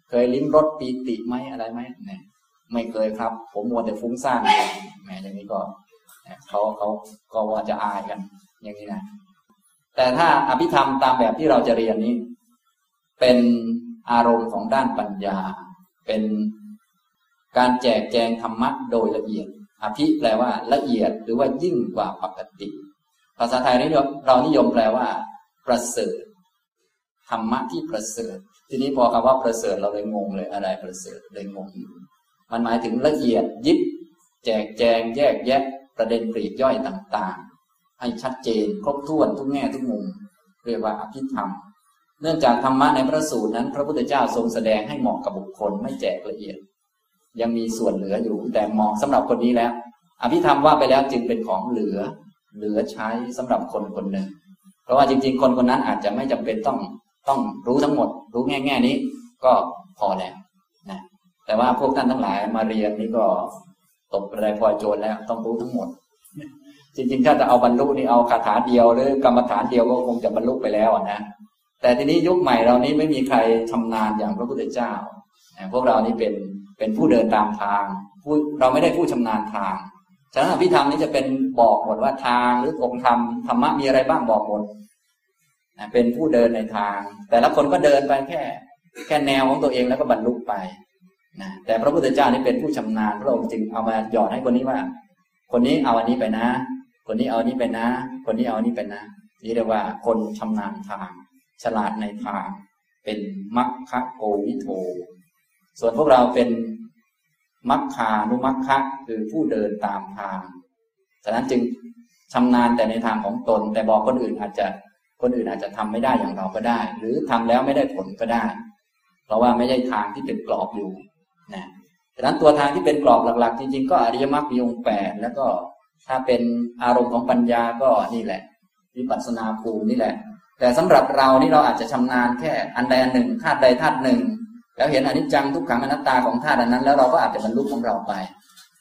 เคยลิ้มรสปีติไหมอะไรไหมเนี่ยไม่เคยครับ ผมมัวแต่ฟุ้งซ่านแหมอย่างนี้ก็เขาเขาก็ว่าจะอายกัน อย่างนี้นะแต่ถ้าอภิธรรมตามแบบที่เราจะเรียนนี้ เป็นอารมณ์ของด้านปัญญา เป็นการแจกแจงธรรมะโดยละเอียด อภิแปลว่าละเอียดหรือว่ายิ่งกว่าปกติ ภาษาไทยนี้เรานิยมแปลว่า ประเสริฐ ธรรมะที่ประเสริฐ ทีนี้พอคำว่าประเสริฐเราเลยงงเลยอะไรประเสริฐเลยงงอยู่มันหมายถึงละเอียดยิบ แจกแจงแยกแยะประเด็นปลีกย่อยต่างๆ ให้ชัดเจนครบถ้วนทุกแง่ทุกมุมเรียกว่าอภิธรรม เนื่องจากธรรมะในพระสูตรนั้น พระพุทธเจ้าทรงแสดงให้เหมาะกับบุคคลไม่แจกละเอียด ยังมีส่วนเหลืออยู่ แต่เหมาะสำหรับคนนี้แล้ว อภิธรรมว่าไปแล้วจึงเป็นของเหลือ เหลือใช้สำหรับคนคนหนึ่ง เพราะว่าจริง ๆ คนคนนั้นอาจจะไม่จำเป็นต้อง ต้องรู้ทั้งหมด รู้แง่แง่นี้ ก็พอแล้วนะแต่ว่าพวกท่านทั้งหลายมาเรียนนี่ก็ตกอะไรพอโจรแล้ว ต้องรู้ทั้งหมด จริงๆ ถ้าจะเอาบรรลุนี่เอาคาถาเดียวหรือกรรมฐานเดียวก็คงจะบรรลุไปแล้วนะแต่ทีนี้ยุคใหม่เรานี้ไม่มีใครชำนาญอย่างพระพุทธเจ้าพวกเรานี่เป็นเป็นผู้เดินตามทางผู้เราไม่ได้ผู้ชำนาญทางฉะนั้นพิธรรมนี้จะเป็นบอกหมดว่าทางหรือองค์ธรรมธรรมะมีอะไรบ้างบอกหมด เป็นผู้เดินในทาง แต่ละคนก็เดินไปแค่ แค่แนวของตัวเองแล้วก็บรรลุไปนะแต่พระพุทธเจ้านี่เป็นผู้ชำนาญพระองค์จึงเอามาหยอดให้คนนี้ว่า คนนี้เอาอันนี้ไปนะ คนนี้เอานี้ไปนะ คนนี้เอานี้ไปนะนี่เรียกว่าคนชำนาญทาง ฉลาดในทาง เป็นมัคคะโกวิโท ส่วนพวกเราเป็นมัคคานุมัคคะคือผู้เดินตามทาง ฉะนั้นจึงชำนาญแต่ในทางของตน แต่บอกคนอื่นอาจจะ คนอื่นอาจจะทำไม่ได้อย่างเราก็ได้ หรือทำแล้วไม่ได้ผลก็ได้ เพราะว่าไม่ใช่ทางที่เป็นกรอบอยู่นะฉะนั้นตัวทางที่เป็นกรอบหลัก ๆ จริงๆ ก็อริยมรรคมีองค์แปดแล้วก็ถ้าเป็นอารมณ์ของปัญญาก็นี่แหละวิปัสสนาภูนี่แหละ แต่สำหรับเรานี่เราอาจจะชำนาญแค่อันใดอันหนึ่งธาตุใดธาตุหนึ่ง แล้วเห็นอนิจจังทุกขังอนัตตาของธาตุนั้น แล้วเราก็อาจจะบรรลุของเราไป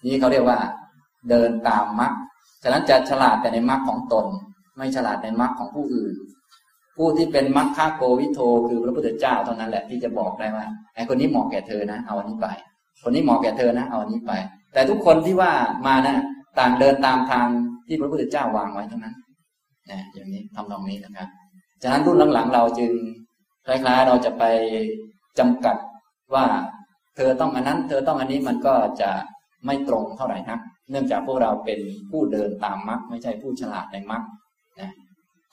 นี่เขาเรียกว่า เดินตามมรรคฉะนั้นจะฉลาดแต่ในมรรคของตน ไม่ฉลาดในมรรคของผู้อื่น ผู้ที่เป็นมรรคโกวิโทคือพระพุทธเจ้าเท่านั้นแหละที่จะบอกได้ว่าไอ้คนนี้เหมาะแก่เธอนะเอาอันนี้ไป คนนี้เหมาะแก่เธอนะเอาอันนี้ไป แต่ทุกคนที่ว่ามานะต่างเดินตามทางที่พระพุทธเจ้าวางไว้ทั้งนั้นนะอย่างนี้ทำนองนี้นะครับฉะนั้นรุ่นหลังๆ เราจึงคล้ายๆเราจะไปจำกัดว่าเธอต้องอันนั้น เธอต้องอันนี้มันก็จะไม่ตรงเท่าไหร่นัก เนื่องจากพวกเราเป็นผู้เดินตามมรรคไม่ใช่ผู้ฉลาดในมรรค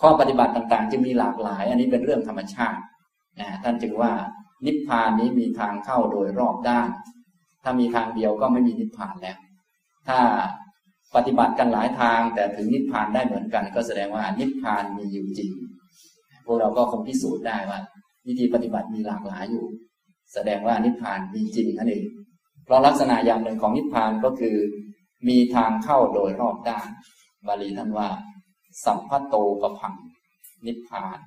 ข้อปฏิบัติต่างๆจึงมีหลากหลาย อันนี้เป็นเรื่องธรรมชาตินะท่านจึงว่านิพพานนี้มีทางเข้าโดยรอบด้าน ถ้ามีทางเดียวก็ไม่มีนิพพานแล้ว ถ้าปฏิบัติกันหลายทาง แต่ถึงนิพพานได้เหมือนกัน ก็แสดงว่านิพพานมีอยู่จริง พวกเราก็คงพิสูจน์ได้ว่า วิธีปฏิบัติมีหลากหลายอยู่ แสดงว่านิพพานมีจริงนั่นเองเพราะลักษณะอย่างหนึ่งของนิพพานก็คือ มีทางเข้าโดยรอบด้านบาลีท่านว่า สัมพัตโตปพังนิพพาน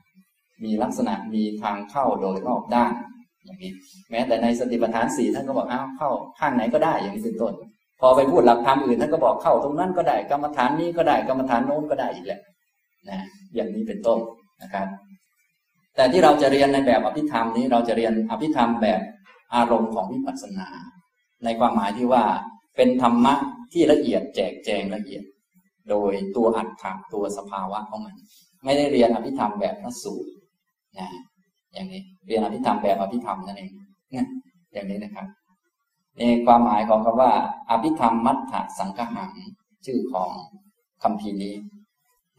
มีลักษณะมีทางเข้าโดยรอบด้าน อย่างนี้ แม้แต่ในสติปัฏฐานสี่ท่านก็บอกอ้าวเข้าข้างไหนก็ได้อย่างนี้เป็นต้น พอไปพูดหลักธรรมอื่นท่านก็บอกเข้าตรงนั้นก็ได้กรรมฐานนี้ก็ได้กรรมฐานโน้นก็ได้อีกแหละนะอย่างนี้เป็นต้นนะครับ แต่ที่เราจะเรียนในแบบอภิธรรมนี้เราจะเรียนอภิธรรมแบบอารมณ์ของวิปัสสนา ในความหมายที่ว่าเป็นธรรมะที่ละเอียดแจกแจงละเอียด โดยตัวอัตถะตัวสภาวะของมัน ไม่ได้เรียนอภิธรรมแบบพระสูตรนะอย่างนี้เรียนอภิธรรมแบบอภิธรรมนั่นเองนี่ยอย่างนี้นะครับในความหมายของคำว่า อภิธรรมมัทธสังฆหังชื่อของคำพีนี้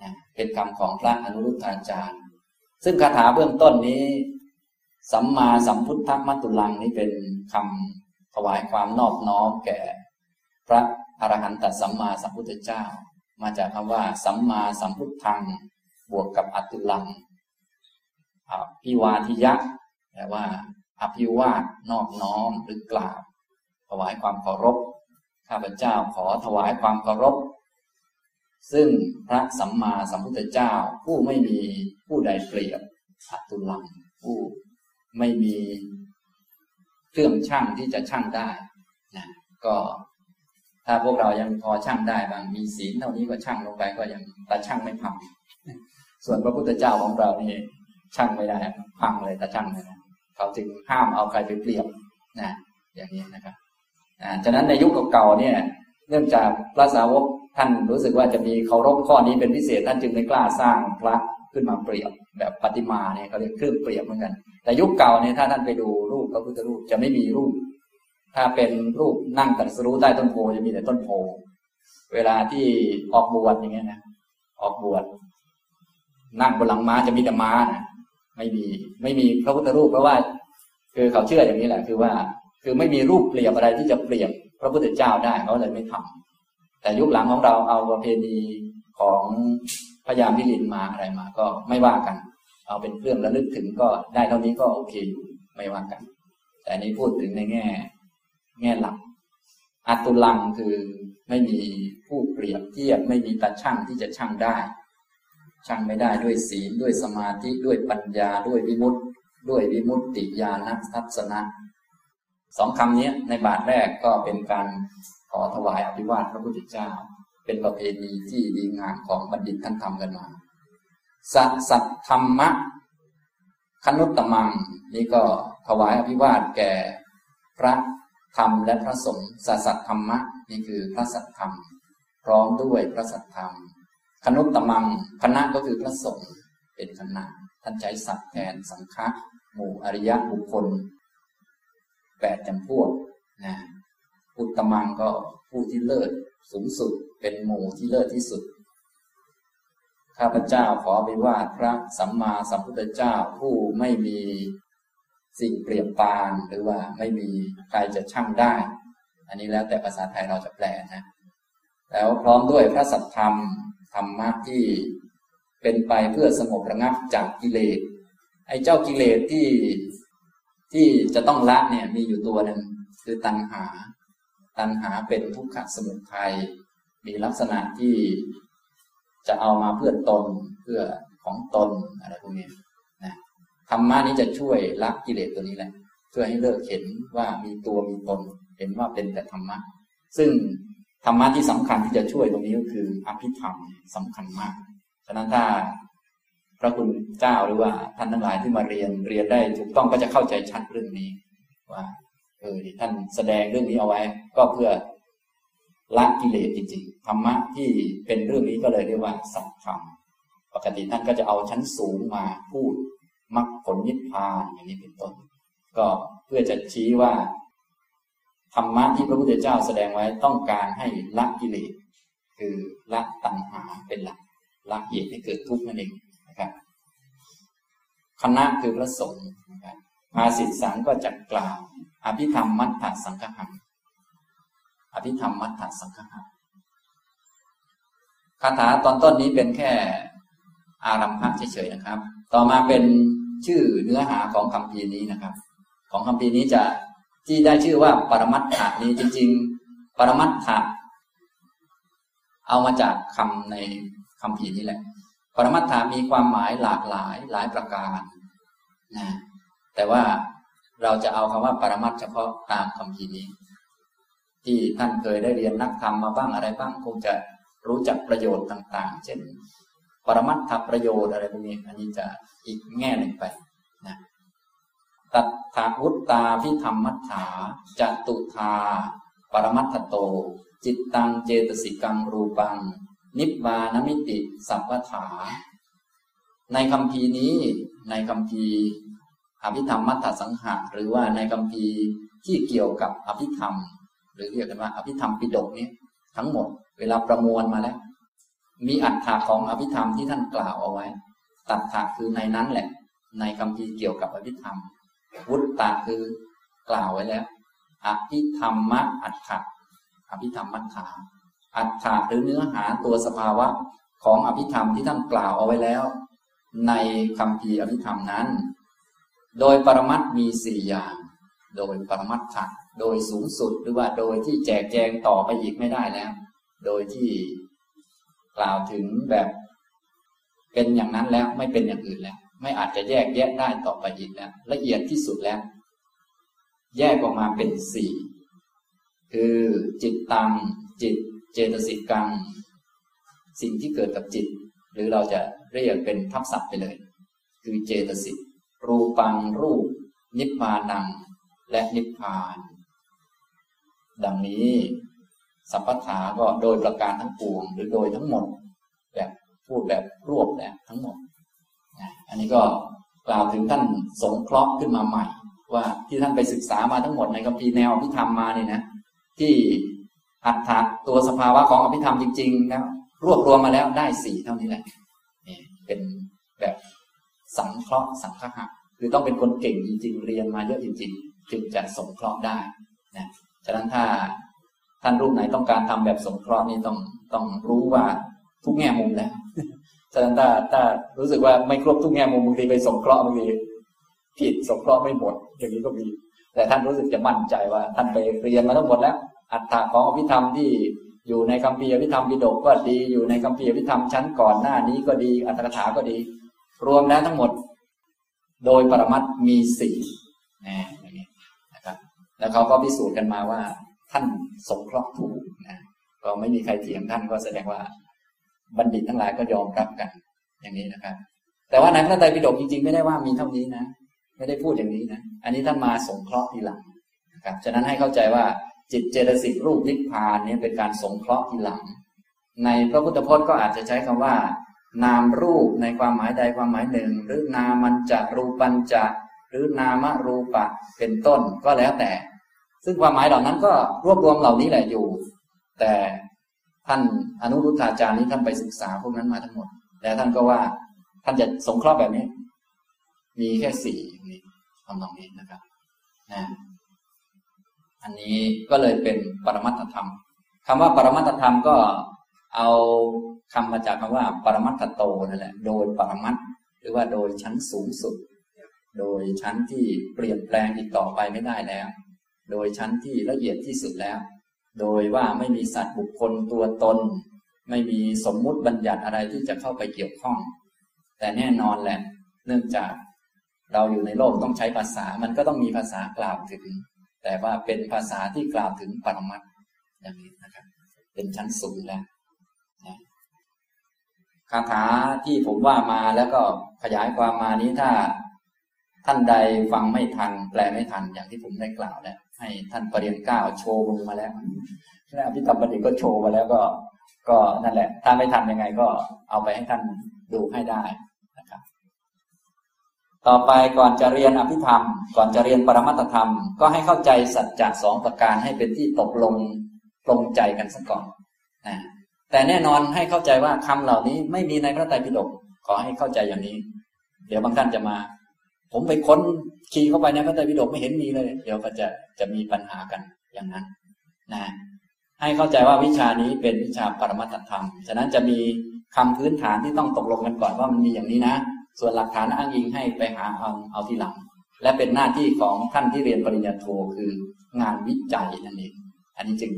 นะเป็นคำของพระอนุรุทธาจารย์ ซึ่งคาถาเบื้องต้นนี้ สัมมาสัมพุทธมัตตุลังนี้เป็นคำถวายความนอบน้อมแก่ พระอรหันตสัมมาสัมพุทธเจ้า มาจากคำว่า สัมมาสัมพุทธัง บวกกับอัตุลังอภิวาทิยะแปลว่า อภิวาทนอบน้อมหรือกล่าวถวายความเคารพ ข้าพเจ้าขอถวายความเคารพ ซึ่งพระสัมมาสัมพุทธเจ้า ผู้ไม่มีผู้ใดเปรียบอัตุลัง ผู้ไม่มีเครื่องช่างที่จะช่างได้นะก็ ถ้าพวกเรายังพอช่างได้บางมีศีลเท่านี้ก็ช่างลงไปก็ยังแต่ช่างไม่พัง ส่วนพระพุทธเจ้าของเรานี่ช่างไม่ได้พังเลยแต่ช่างไม่ได้เขาจึงห้ามเอาใครไปเปรียบนะอย่างนี้นะครับอ่าฉะนั้นในยุคเก่าๆเนี่ย เนื่องจากพระสาวกท่านรู้สึกว่าจะมีเคารพข้อนี้เป็นพิเศษท่านจึงไม่กล้าสร้างพระขึ้นมาเปรียบ แบบปฏิมาเนี่ยเขาเรียกเครื่องเปรียบเหมือนกัน แต่ยุคเก่าเนี่ยถ้าท่านไปดูรูปพระพุทธรูปจะไม่มีรูป ถ้าเป็นรูปนั่งตรัสรู้ใต้ต้นโพจะมีแต่ต้นโพ เวลาที่ออกบวชอย่างเงี้ยนะ ออกบวชนั่งบนหลังม้าจะมีแต่ม้านะไม่มีไม่มีพระพุทธรูปเพราะว่า คือเขาเชื่ออย่างนี้แหละ คือว่า คือไม่มีรูปเปรียบอะไรที่จะเปรียบพระพุทธเจ้าได้เขาเลยไม่ทำแต่ยุคหลังของเราเอาประเพณีของพญายามิลินมาอะไรมา ก็ไม่ว่ากัน เอาเป็นเครื่องระลึกถึงก็ได้เท่านี้ก็โอเคอยู่ไม่ว่ากัน แต่นี้พูดถึงในแง่ แง่หลักอัตุลังคือไม่มีผู้เปรียบเทียบไม่มีตาช่างที่จะช่างได้ ช่างไม่ได้ด้วยศีลด้วยสมาธิด้วยปัญญาด้วยวิมุตติ ด้วยวิมุตติญาณทัศนะสองคำนี้ในบาทแรกก็เป็นการขอถวายอภิวาทพระพุทธเจ้า เป็นประเพณีที่ดีงามของบัณฑิตท่านทำกันมาสัสัตธรรมะคนุตตมัง นี่ก็ถวายอภิวาทแก่พระ ธรรมและพระสงฆ์สัสัตธรรมะนี่คือพระสัตธรรม พร้อมด้วยพระสัตธรรมคนุตตมังคณะก็คือพระสงฆ์เป็นคณะท่านใช้สัตว์แทนสังฆะหมู่อริยบุคคลแปดจำพวกนะอุตมังก็ผู้ที่เลิศสูงสุดเป็นหมู่ที่เลิศที่สุด ข้าพเจ้าขอไปว่าพระสัมมาสัมพุทธเจ้าผู้ไม่มี สิ่งเปรียบปานหรือว่าไม่มีใครจะช่างได้ อันนี้แล้วแต่ภาษาไทยเราจะแปลนะ แล้วพร้อมด้วยพระสัทธรรมธรรมะที่เป็นไปเพื่อสงบระงับจากกิเลสไอ้เจ้ากิเลสที่ที่จะต้องละเนี่ยมีอยู่ตัวหนึ่งคือตัณหา ตัณหาเป็นทุกขสมุทัยมีลักษณะที่จะเอามาเพื่อตนเพื่อของตนอะไรพวกนี้ ธรรมะนี้จะช่วยละกิเลสตัวนี้แหละเพื่อให้เลิกเห็นว่ามีตัวมีตนเห็นว่าเป็นแต่ธรรมะ ซึ่งธรรมะที่สำคัญที่จะช่วยตรงนี้ก็คืออภิธรรมสำคัญมากฉะนั้นถ้าพระคุณเจ้าหรือว่าท่านทั้งหลายที่มาเรียนเรียนได้ถูกต้องก็จะเข้าใจชัดเรื่องนี้ ว่าเออท่านแสดงเรื่องนี้เอาไว้ ก็เพื่อละกิเลสจริงๆธรรมะที่เป็นเรื่องนี้ก็เลยเรียกว่าสัจธรรมปกติท่านก็จะเอาชั้นสูงมาพูด มรรคผลนิพพานอย่างนี้เป็นต้น ก็เพื่อจะชี้ว่าธรรมะที่พระพุทธเจ้าแสดงไว้ต้องการให้ละกิเลสคือละตัณหาเป็นหลักละเหตุให้เกิดทุกข์นั่นเองนะครับคณะคือพระสงฆ์นะครับภาสิทสังก็จัดกล่าว อภิธรรมมัทธสังฆหังอภิธรรมมัทธสังฆหังคาถาตอนต้นนี้เป็นแค่อารัมภะเฉยๆนะครับ ต่อมาเป็น ชื่อเนื้อหาของคำพีนี้นะครับ ของคำพีนี้จะที่ได้ชื่อว่าปรมัตถานี้จริง ๆ ปรมัตถะเอามาจากคำในคำพีนี้แหละ ปรมัตถามีความหมายหลากหลายหลายประการนะแต่ว่าเราจะเอาคำว่าปรมัตเฉพาะตามคำพีนี้ ที่ท่านเคยได้เรียนนักธรรมมาบ้างอะไรบ้างคงจะรู้จักประโยชน์ต่าง ๆ เช่น ปรมัตถประโยชน์อะไรพวกนี้ อันนี้จะอีกแง่หนึ่งไปนะตัถาวุตตาพิธรรมมัฏฐาจตุธาปรมัตถโต จิตตังเจตสิกังรูปัง นิบานมิติ สัพพถา ในคำพีนี้ในคำพีอภิธรรมมัตถสังหะหรือว่าในคำพีที่เกี่ยวกับอภิธรรม หรือเรียกกันว่าอภิธรรมปิฎกนี้ทั้งหมด เวลาประมวลมาแล้ว มีอัฏฐาของอภิธรรมที่ท่านกล่าวเอาไว้ ตัดถาคือในนั้นแหละ ในคำพีเกี่ยวกับอภิธรรม วุตตะคือกล่าวไว้แล้ว อภิธรรมะอัฏฐะอภิธรรมมัฏฐาอัฏฐะหรือเนื้อหาตัวสภาวะของอภิธรรมที่ท่านกล่าวเอาไว้แล้ว ในคำพีอภิธรรมนั้น โดยปรมัตมีสี่อย่าง โดยปรมัตถะโดยสูงสุดหรือว่าโดยที่แจกแจงต่อไปอีกไม่ได้แล้ว โดยที่ กล่าวถึงแบบเป็นอย่างนั้นแล้วไม่เป็นอย่างอื่นแล้ว ไม่อาจจะแยกแยะได้ต่อไปอีกแล้วละเอียดที่สุดแล้ว แยกออกมาเป็นสี่คือจิตตัง จิตเจตสิกัง สิ่งที่เกิดกับจิต หรือเราจะเรียกเป็นทับศัพท์ไปเลย คือเจตสิกรูปังรูป นิพพานัง และนิพพาน ดังนี้ สัพพถาก็โดยประการทั้งปวงหรือโดยทั้งหมด แบบพูดแบบรวบแล้วทั้งหมดอันนี้ก็กล่าวถึงท่านสงเคราะห์ขึ้นมาใหม่ ว่าที่ท่านไปศึกษามาทั้งหมดในคัมภีร์แนวอภิธรรมมาเนี่ยนะที่อัตถะตัวสภาวะของอภิธรรมจริงๆแล้วรวบรวมมาแล้วได้สี่เท่านี้แหละนี่เป็นแบบสังเคราะห์สังฆะคือต้องเป็นคนเก่งจริงๆ เรียนมาเยอะจริง ๆ จึงจะสงเคราะห์ได้นะฉะนั้นถ้า ท่านรูปไหนต้องการทำแบบสงเคราะห์นี่ต้องต้องรู้ว่าทุกแง่มุมแล้วฉะนั้นถ้าถ้ารู้สึกว่าไม่ครบทุกแง่มุมบางทีไปสงเคราะห์บางทีผิดสงเคราะห์ไม่หมด อย่างนี้ก็มี แต่ท่านรู้สึกจะมั่นใจว่า ท่านไปเรียนมาทั้งหมดแล้ว อัตถาของอภิธรรมที่อยู่ในคัมภีร์อภิธรรมปิฎกก็ดีอยู่ในคัมภีร์อภิธรรมชั้นก่อนหน้านี้ก็ดีอัตถกถาก็ดี รวมแล้วทั้งหมด โดยปรมัตมีสี่นะนะครับ แล้วเขาก็พิสูจน์กันมาว่า ท่านสงเคราะห์ถูกนะก็ไม่มีใครเถียงท่านก็แสดงว่าบัณฑิตทั้งหลายก็ยอมรับกัน อย่างนี้นะครับ แต่ว่าในพระไตรปิฎกจริงๆ ไม่ได้ว่ามีเท่านี้นะ ไม่ได้พูดอย่างนี้นะ อันนี้ท่านมาสงเคราะห์ทีหลังนะครับ ฉะนั้นให้เข้าใจว่าจิตเจตสิกรูปนิพพานนี้เป็นการสงเคราะห์ทีหลัง ในพระพุทธพจน์ก็อาจจะใช้คำว่า นามรูปในความหมายใดความหมายหนึ่ง หรือนามันจะรูปัญจะหรือนามรูปะเป็นต้นก็แล้วแต่ ซึ่งความหมายเหล่านั้นก็รวบรวมเหล่านี้แหละอยู่ แต่ท่านอนุรุทธาจารย์นี้ท่านไปศึกษาพวกนั้นมาทั้งหมด แล้วท่านก็ว่าท่านจะสงเคราะห์แบบนี้ มีแค่สี่นี้ทำตรงนี้นะครับนะอันนี้ก็เลยเป็นปรมัตถธรรมคำว่าปรมัตถธรรมก็เอาคำมาจากคำว่า ปรมัตถโตนั่นแหละ โดยปรมัตหรือว่าโดยชั้นสูงสุด โดยชั้นที่เปลี่ยนแปลงอีกต่อไปไม่ได้แล้ว โดยชั้นที่ละเอียดที่สุดแล้ว โดยว่าไม่มีสัตว์บุคคลตัวตน ไม่มีสมมุติบัญญัติอะไรที่จะเข้าไปเกี่ยวข้อง แต่แน่นอนแหละ เนื่องจากเราอยู่ในโลกต้องใช้ภาษา มันก็ต้องมีภาษากล่าวถึง แต่ว่าเป็นภาษาที่กล่าวถึงปรมัตอย่างนี้นะครับ เป็นชั้นสูงแล้วคาถาที่ผมว่ามาแล้วก็ขยายความมานี้ถ้าท่านใดฟังไม่ทัน แปลไม่ทันอย่างที่ผมได้กล่าวแล้ว ให้ท่านปรริญญาเก้าโชว์ลงมาแล้วแล้วอภิธรรมบดีก็โชว์มาแล้วก็ ก็นั่นแหละ ถ้าไม่ทันยังไงก็เอาไปให้ท่านดูให้ได้นะครับ ต่อไปก่อนจะเรียนอภิธรรม ก่อนจะเรียนปรมัตธรรม ก็ให้เข้าใจสัจจะสองประการให้เป็นที่ตกลงปรงใจกันสักก่อนนะแต่แน่นอนให้เข้าใจว่าคำเหล่านี้ไม่มีในพระไตรปิฎกขอให้เข้าใจอย่างนี้ เดี๋ยวบางท่านจะมา ผมไปค้น คีย์เข้าไปในพระไตรปิฎกไม่เห็นมีเลย เดี๋ยวก็จะจะมีปัญหากันอย่างนั้นนะให้เข้าใจว่าวิชานี้เป็นวิชาปรมัตธรรม ฉะนั้นจะมีคำพื้นฐานที่ต้องตกลงกันก่อนว่ามันมีอย่างนี้นะ ส่วนหลักฐานอ้างอิงให้ไปหาเอาเอาทีหลัง และเป็นหน้าที่ของท่านที่เรียนปริญญาโทคืองานวิจัยนั่นเอง อันนี้จึง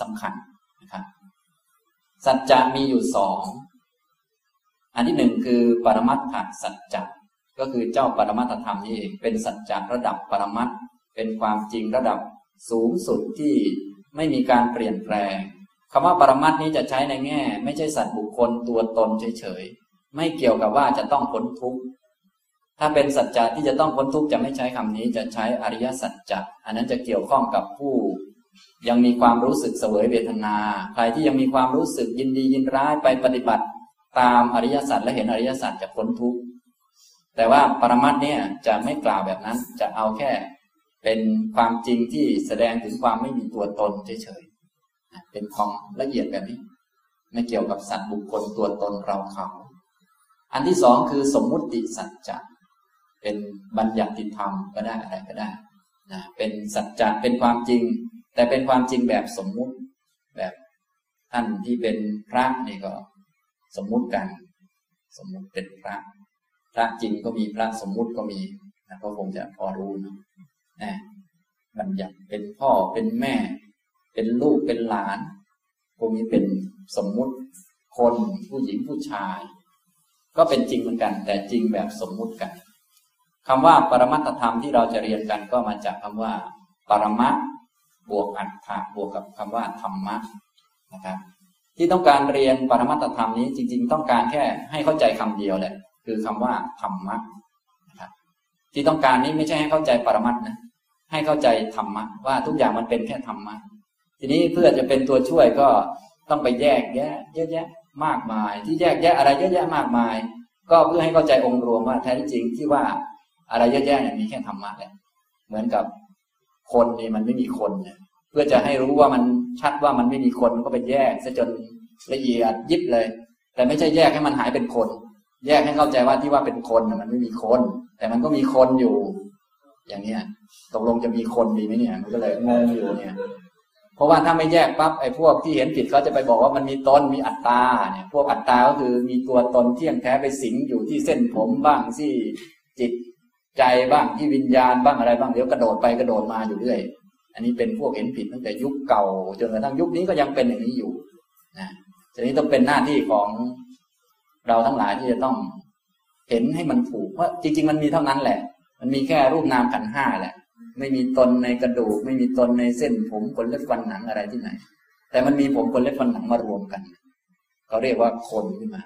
สำคัญนะครับ สัจจะมีอยู่สอง อันที่หนึ่งคือปรมัตถสัจจะ ก็คือเจ้าปรมัตธรรมนี่เองเป็นสัจจะระดับปรมัตเป็นความจริงระดับสูงสุดที่ไม่มีการเปลี่ยนแปลงคำว่าปรมัตนี้จะใช้ในแง่ ไม่ใช่สัตว์บุคคลตัวตนเฉยๆไม่เกี่ยวกับว่าจะต้องพ้นทุกข์ถ้าเป็นสัจจะที่จะต้องพ้นทุกข์จะไม่ใช้คำนี้จะใช้อริยสัจจะอันนั้นจะเกี่ยวข้องกับผู้ ยังมีความรู้สึกเสวยเวทนา ใครที่ยังมีความรู้สึกยินดียินร้ายไปปฏิบัติ ตามอริยสัจและเห็นอริยสัจจะพ้นทุกข์ แต่ว่าปรมัตเนี่ยจะไม่กล่าวแบบนั้น จะเอาแค่เป็นความจริงที่แสดงถึงความไม่มีตัวตนเฉยๆเป็นของละเอียดแบบนี้ ไม่เกี่ยวกับสัตว์บุคคลตัวตนเราเขา อันที่สองคือสมมุติสัจจะเป็นบัญญัติธรรมก็ได้อะไรก็ได้นะเป็นสัจจะเป็นความจริง แต่เป็นความจริงแบบสมมุติแบบท่านที่เป็นพระนี่ก็ สมมุติกัน สมมุติเป็นพระ ระจริงก็มีพระสมมุติก็มีนะก็คงจะพอรู้นะนะบัญญัติเป็นพ่อเป็นแม่ เป็นลูกเป็นหลาน พวกนี้เป็นสมมุติคนผู้หญิงผู้ชาย ก็เป็นจริงเหมือนกัน แต่จริงแบบสมมุติกันคำว่าปรมัตธรรมที่เราจะเรียนกันก็มาจากคำว่า ปรมะบวกอัตถะบวกกับคำว่าธรรมะนะครับที่ต้องการเรียนปรมัตธรรมนี้จริง ๆ ต้องการแค่ให้เข้าใจคำเดียวแหละ คือคำว่าธรรมะนะครับที่ต้องการนี้ไม่ใช่ให้เข้าใจปรมัตนะให้เข้าใจธรรมะว่าทุกอย่างมันเป็นแค่ธรรมะทีนี้เพื่อจะเป็นตัวช่วยก็ต้องไปแยกแยะเยอะแยะมากมาย ที่แยกแยะอะไรเยอะแยะมากมาย ก็เพื่อให้เข้าใจองค์รวมว่าแท้จริงที่ว่าอะไรเยอะแยะเนี่ยมีแค่ธรรมะแหละเหมือนกับคนนี่มันไม่มีคนเนี่ยเพื่อจะให้รู้ว่ามันชัดว่ามันไม่มีคนก็ไปแยกซะจนละเอียดยิบเลย แต่ไม่ใช่แยกให้มันหายเป็นคน แยกให้เข้าใจว่าที่ว่าเป็นคนมันไม่มีคน แต่มันก็มีคนอยู่ อย่างเนี้ยตกลงจะมีคนดีไหมเนี่ย มันก็เลยงงอยู่เนี่ย เพราะว่าถ้าไม่แยกปั๊บไอ้พวกที่เห็นผิดเขาจะไปบอกว่ามันมีตนมีอัตตาเนี่ย พวกอัตตาก็คือมีตัวตนเที่ยงแท้ไปสิงอยู่ที่เส้นผมบ้างที่จิตใจบ้างที่วิญญาณบ้างอะไรบ้างเดี๋ยวกระโดดไปกระโดดมาอยู่เรื่อย อันนี้เป็นพวกเห็นผิดตั้งแต่ยุคเก่าจนกระทั่งยุคนี้ก็ยังเป็นอย่างนี้อยู่นะทีนี้ต้องเป็นหน้าที่ของ เราทั้งหลายที่จะต้องเห็นให้มันถูกว่าจริง ๆ มันมีเท่านั้นแหละ มันมีแค่รูปนามขันห้าแหละ ไม่มีตนในกระดูก ไม่มีตนในเส้นผมขนเล็บฟันหนังอะไรที่ไหน แต่มันมีผมขนเล็บฟันหนังมารวมกันเขาเรียกว่าคนขึ้นมา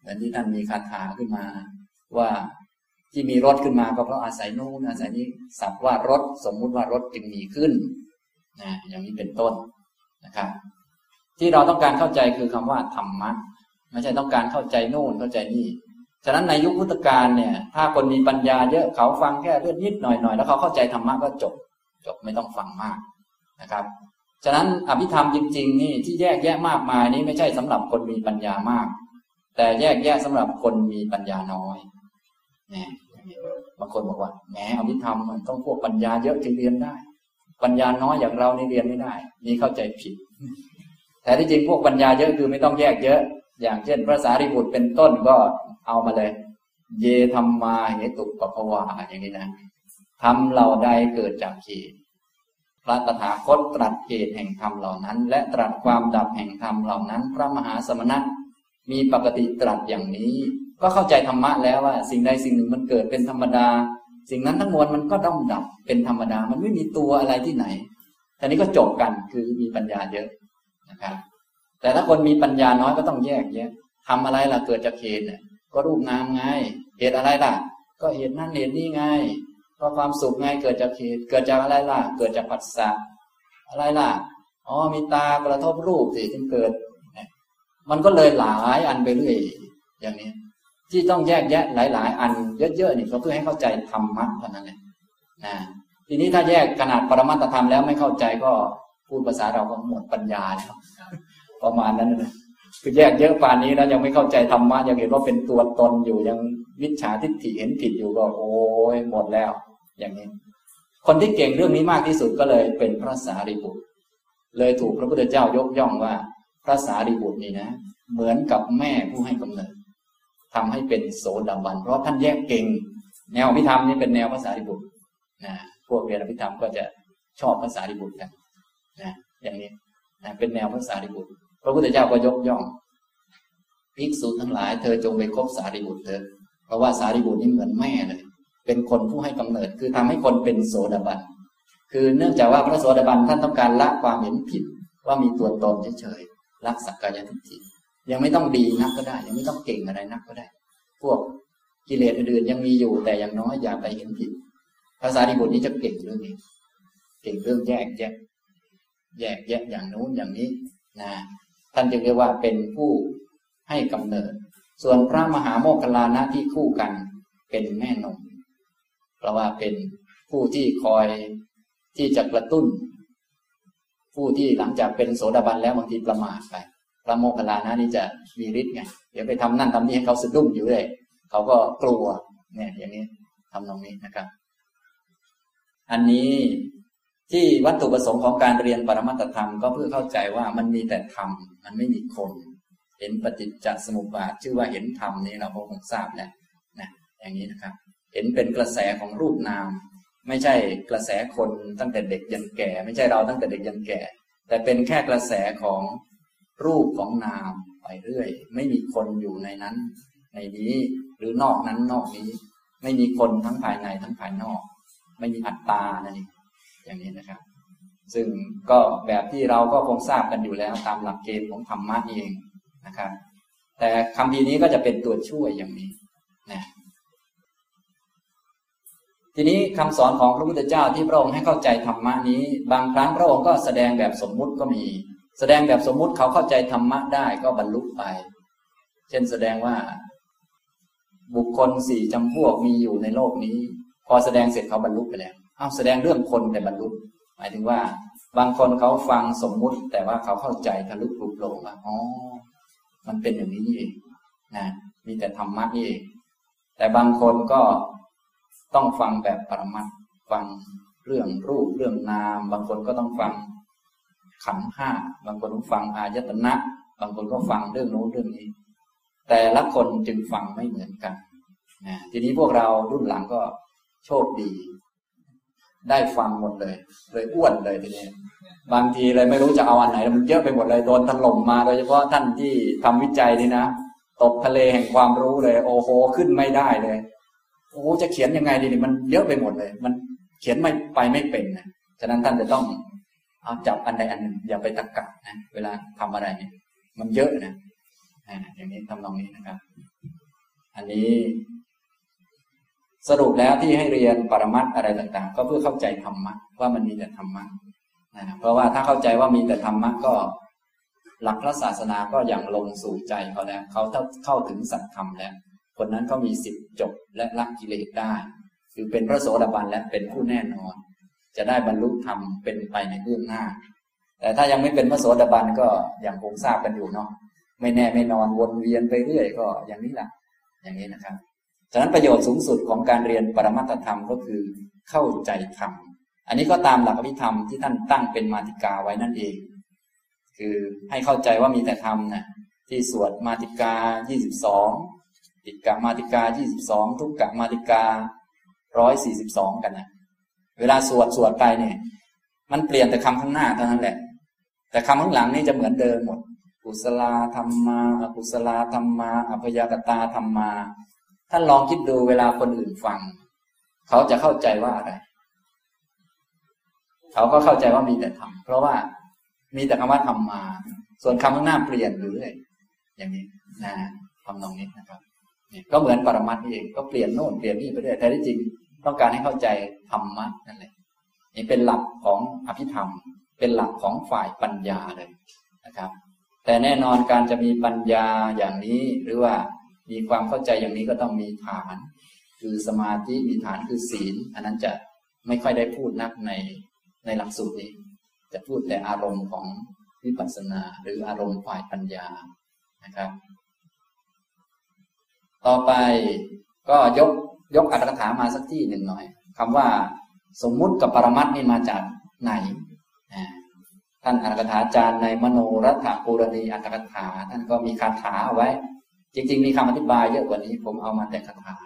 เหมือนที่ท่านมีคาถาขึ้นมา ว่าที่มีรถขึ้นมาก็เพราะอาศัยนู่นอาศัยนี้สับว่ารถสมมุติว่ารถจึงมีขึ้นนะอย่างนี้เป็นต้นนะครับที่เราต้องการเข้าใจคือคำว่าธรรมะ ไม่ใช่ต้องการเข้าใจโน่นเข้าใจนี่ ฉะนั้นในยุคพุทธกาลเนี่ย ถ้าคนมีปัญญาเยอะเขาฟังแค่เรื่องนิดหน่อยหน่อยแล้วเขาเข้าใจธรรมะก็จบ จบไม่ต้องฟังมากนะครับ ฉะนั้นอภิธรรมจริง ๆ นี่ที่แยกแยะมากมายนี้ไม่ใช่สำหรับคนมีปัญญามาก แต่แยกแยะสำหรับคนมีปัญญาน้อยเนี่ยบางคนบอกว่าแหมอภิธรรมมันต้องพวกปัญญาเยอะจึงเรียนได้ ปัญญาน้อยอย่างเรานี่เรียนไม่ได้ นี่เข้าใจผิดแต่ที่จริงพวกปัญญาเยอะคือไม่ต้องแยกเยอะ อย่างเช่นพระสารีบุตรเป็นต้นก็เอามาเลย เยธรรมมาเหตุปปวาอย่างนี้นะทำเหล่าใดเกิดจากเหตุพระตถาคตตรัสเหตุแห่งธรรมเหล่านั้น และตรัสความดับแห่งธรรมเหล่านั้น พระมหาสมณะมีปกติตรัสอย่างนี้ ก็เข้าใจธรรมะแล้วว่า สิ่งใดสิ่งหนึ่งมันเกิดเป็นธรรมดา สิ่งนั้นทั้งมวลมันก็ต้องดับเป็นธรรมดา มันไม่มีตัวอะไรที่ไหนทีนี้ก็จบกันคือมีปัญญาเยอะนะครับ แต่ถ้าคนมีปัญญาน้อยก็ต้องแยกแยะทำอะไรล่ะเกิดจากเหตุก็รูปนามไง เหตุอะไรล่ะ ก็เหตุนั่นเหตุนี่ไง ก็ความสุขไงเกิดจากเหตุ เกิดจากอะไรล่ะ เกิดจากปัสสะอะไรล่ะ อ๋อมีตากระทบรูปสิจึงเกิด มันก็เลยหลายอันไปเรื่อยอย่างนี้ ที่ต้องแยกแยะหลาย ๆ อันเยอะๆนี่ก็เพื่อให้เข้าใจธรรมะเท่านั้นแหละนะทีนี้ถ้าแยกขนาดปรมัตธรรมแล้วไม่เข้าใจก็พูดภาษาเราก็หมดปัญญาแล้ว ประมาณนั้นนะคือแยกเยอะป่านนี้แล้วยังไม่เข้าใจธรรมะยังเห็นว่าเป็นตัวตนอยู่ยังวิชาทิฏฐิเห็นผิดอยู่ก็ โอ้ยหมดแล้ว อย่างนี้ คนที่เก่งเรื่องนี้มากที่สุดก็เลยเป็นพระสารีบุตร เลยถูกพระพุทธเจ้ายกย่องว่า พระสารีบุตรนี่นะ เหมือนกับแม่ผู้ให้กำเนิดทำให้เป็นโสดาบัน เพราะท่านแยกเก่ง แนวพิธรรมนี่เป็นแนวภาษาริบุตรนะพวกเรียนพิธรรมก็จะชอบภาษาริบุตรกันนะอย่างนี้นะเป็นแนวภาษาริบุตร พระพุทธเจ้าก็ยกย่องภิกษุทั้งหลาย เธอจงไปคบสารีบุตรเถอะเพราะว่าสารีบุตรนี่เหมือนแม่เลย เป็นคนผู้ให้กำเนิด คือทำให้คนเป็นโสดาบัน คือเนื่องจากว่าพระโสดาบันท่านต้องการละความเห็นผิด ว่ามีตัวตนเฉยๆละสักกายทิฏฐิยังไม่ต้องดีนักก็ได้ ยังไม่ต้องเก่งอะไรนักก็ได้ พวกกิเลสอื่นๆยังมีอยู่แต่อย่างน้อยอย่าไปเห็นผิดภาษาดีบุตรนี้จะเก่งเรื่องนี้ เก่งเรื่องแยกแยกแยกแยกอย่างนู้นอย่างนี้นะ ท่านจึงเรียกว่าเป็นผู้ให้กำเนิด ส่วนพระมหาโมคคลานะที่คู่กันเป็นแม่นมเพราะว่าเป็นผู้ที่คอยที่จะกระตุ้น ผู้ที่หลังจากเป็นโสดาบันแล้วบางทีประมาทไป พระโมคคัลลานะนี่จะมีฤทธิ์ไงเดี๋ยวไปทำนั่นทำนี่ให้เขาสะดุ้งอยู่เลยเขาก็กลัวเนี่ยอย่างนี้ทำตรงนี้นะครับ อันนี้ ที่วัตถุประสงค์ของการเรียนปรมัตธรรมก็เพื่อเข้าใจว่ามันมีแต่ธรรมมันไม่มีคน เห็นปฏิจจสมุปบาทชื่อว่าเห็นธรรมนี่เราคงทราบแล้วนะอย่างนี้นะครับ เห็นเป็นกระแสของรูปนาม ไม่ใช่กระแสคนตั้งแต่เด็กยันแก่ ไม่ใช่เราตั้งแต่เด็กยันแก่ แต่เป็นแค่กระแสของรูปของนามไปเรื่อย ไม่มีคนอยู่ในนั้น ในนี้หรือนอกนั้นนอกนี้ ไม่มีคนทั้งภายในทั้งภายนอก ไม่มีอัตตานั่นเอง อย่างนี้นะครับ ซึ่งก็แบบที่เราก็คงทราบกันอยู่แล้วตามหลักเกณฑ์ของธรรมะเองนะครับ แต่คำพีนี้ก็จะเป็นตัวช่วยอย่างนี้นะทีนี้คำสอนของพระพุทธเจ้าที่พระองค์ให้เข้าใจธรรมะนี้ บางครั้งพระองค์ก็แสดงแบบสมมุติก็มี แสดงแบบสมมุติเขาเข้าใจธรรมะได้ก็บรรลุไป เช่นแสดงว่า บุคคลสี่จำพวกมีอยู่ในโลกนี้ พอแสดงเสร็จเขาบรรลุไปแล้ว เอาแสดงเรื่องคนแต่บรรลุหมายถึงว่า บางคนเขาฟังสมมุติ แต่ว่าเขาเข้าใจทะลุปลุกโลงว่าอ๋อมันเป็นอย่างนี้นี่เองนะมีแต่ธรรมะนี่เองแต่บางคนก็ต้องฟังแบบปรมัตฟังเรื่องรูปเรื่องนาม บางคนก็ต้องฟังขันห้าบางคนก็ฟังอายตนะ บางคนก็ฟังเรื่องโน้นเรื่องนี้ แต่ละคนจึงฟังไม่เหมือนกันนะทีนี้พวกเรารุ่นหลังก็โชคดี ได้ฟังหมดเลย เลยอ้วนเลยทีนี้บางทีเลยไม่รู้จะเอาอันไหนมันเยอะไปหมดเลยโดนถล่มมาโดยเฉพาะท่านที่ทำวิจัยนี่นะตกทะเลแห่งความรู้เลย โอ้โหขึ้นไม่ได้เลยโอ้จะเขียนยังไงดีนี่มันเยอะไปหมดเลย มันเขียนไม่ไปไม่เป็นนะฉะนั้นท่านจะต้องเอาจับอันใดอันหนึ่งอย่าไปตะกักนะเวลาทำอะไรเนี่ยมันเยอะนะอ่าอย่างนี้ทำนองนี้นะครับ อันนี้ สรุปแล้วที่ให้เรียนปรมัตอะไรต่าง ๆ ก็เพื่อเข้าใจธรรมะว่ามันมีแต่ธรรมะนะเพราะว่าถ้าเข้าใจว่ามีแต่ธรรมะก็ หลักพระศาสนาก็อย่างลงสู่ใจเขาแล้วเขาเข้าถึงสัจธรรมแล้ว คนนั้นก็มีสิทธิ์จบและละกิเลสได้ คือเป็นพระโสดาบันและเป็นผู้แน่นอน จะได้บรรลุธรรมเป็นไปในเบื้องหน้า แต่ถ้ายังไม่เป็นพระโสดาบันก็อย่างคงทราบกันอยู่เนาะไม่แน่ไม่นอนวนเวียนไปเรื่อยก็อย่างนี้แหละอย่างนี้นะครับ ฉะนั้นประโยชน์สูงสุดของการเรียนปรมัตธรรมก็คือเข้าใจธรรม อันนี้ก็ตามหลักอภิธรรมที่ท่านตั้งเป็นมาติกาไว้นั่นเอง คือให้เข้าใจว่ามีแต่ธรรมนะที่สวดมาติกา 22 ติกะมาติกา 22 ทุกกะมาติกา 142 กันนะเวลาสวดสวดไปเนี่ย มันเปลี่ยนแต่คำข้างหน้าเท่านั้นแหละ แต่คำข้างหลังนี่จะเหมือนเดิมหมด กุศลธรรมาอกุศลธรรมาอภยากตาธรรมา ท่านลองคิดดูเวลาคนอื่นฟัง เขาจะเข้าใจว่าอะไร เขาก็เข้าใจว่ามีแต่ธรรมเพราะว่ามีแต่คำว่าธรรมาส่วนคำข้างหน้าเปลี่ยนอยู่เรื่ออย่างนี้นะทำนองนี้นะครับก็เหมือนปรมัตถ์เองก็เปลี่ยนโน่นเปลี่ยนนี่ไปเรื่อยแต่ที่จริง ต้องการให้เข้าใจธรรมะนั่นแหละนี่เป็นหลักของอภิธรรม เป็นหลักของฝ่ายปัญญาเลยนะครับ แต่แน่นอนการจะมีปัญญาอย่างนี้หรือว่า มีความเข้าใจอย่างนี้ก็ต้องมีฐาน คือสมาธิมีฐานคือศีล อันนั้นจะไม่ค่อยได้พูดนักในในหลักสูตรนี้ จะพูดแต่อารมณ์ของวิปัสสนาหรืออารมณ์ฝ่ายปัญญานะครับ ต่อไปก็ยกยกอัตถกถามาสักที่หนึ่งหน่อยคำว่าสมมุติกับปรมัตนี่มาจากไหนท่านอัตถกถาจารย์ในมโนรัฐปูรณีอัตถกถาท่านก็มีคาถาเอาไว้ จริง ๆ มีคำอธิบายเยอะกว่านี้ ผมเอามาแต่คาถา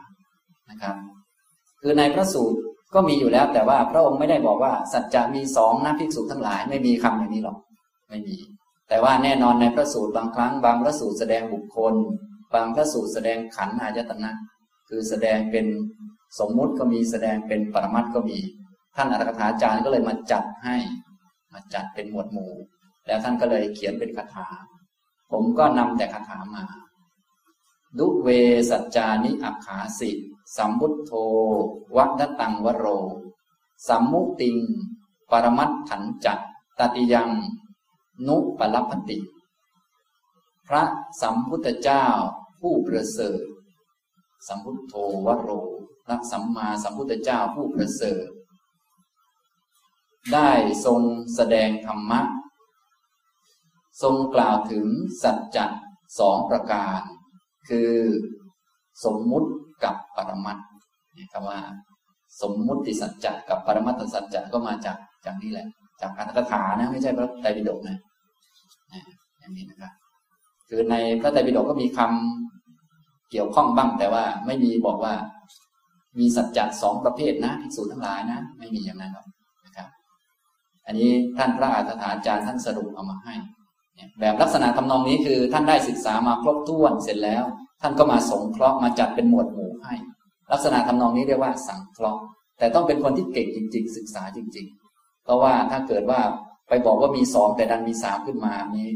นะครับ คือในพระสูตรก็มีอยู่แล้ว แต่ว่าพระองค์ไม่ได้บอกว่า สัจจะมีสองนะภิกษุทั้งหลาย ไม่มีคำอย่างนี้หรอก ไม่มี แต่ว่าแน่นอนในพระสูตรบางครั้ง บางพระสูตรแสดงบุคคล บางพระสูตรแสดงขันธ์อายตนะคือแสดงเป็นสมมุติก็มีแสดงเป็นปรมัตก็มี ท่านอัตถกถาจารย์ก็เลยมาจัดให้ มาจัดเป็นหมวดหมู่ แล้วท่านก็เลยเขียนเป็นคาถา ผมก็นำแต่คาถามา ดุเวสัจจานิอักขาสิสัมพุทโธวัดตังวโร สัมมุติง ปรมัตถันจัตตติยัง นุปลัพติ พระสัมพุทธเจ้าผู้ประเสริฐ สัมพุทโธวโรรักสัมมาสัมพุทธเจ้าผู้ประเสริฐ ได้ทรงแสดงธรรมะ ทรงกล่าวถึงสัจจะสองประการ คือสมมุติกับปรมัตนี่คำว่า สมมุติสัจจะกับปรมัตถสัจจะก็มาจากจากนี่แหละ จากอัตถกถานะ ไม่ใช่พระไตรปิฎกนะอย่างนี้นะครับคือในพระไตรปิฎกก็มีคำเกี่ยวข้องบ้าง แต่ว่าไม่มีบอกว่า มีสัจจะสองประเภทนะภิกษุทั้งหลายนะ ไม่มีอย่างนั้นหรอกนะครับ อันนี้ท่านพระอาจารย์อาจารย์ท่านสรุปเอามาให้ แบบลักษณะทำนองนี้คือท่านได้ศึกษามาครบถ้วนเสร็จแล้ว ท่านก็มาสงเคราะห์มาจัดเป็นหมวดหมู่ให้ ลักษณะทำนองนี้เรียกว่าสังเคราะห์ แต่ต้องเป็นคนที่เก่งจริง ๆ ศึกษาจริง ๆ เพราะว่าถ้าเกิดว่าไปบอกว่ามีสองแต่ดันมีสามขึ้นมานี้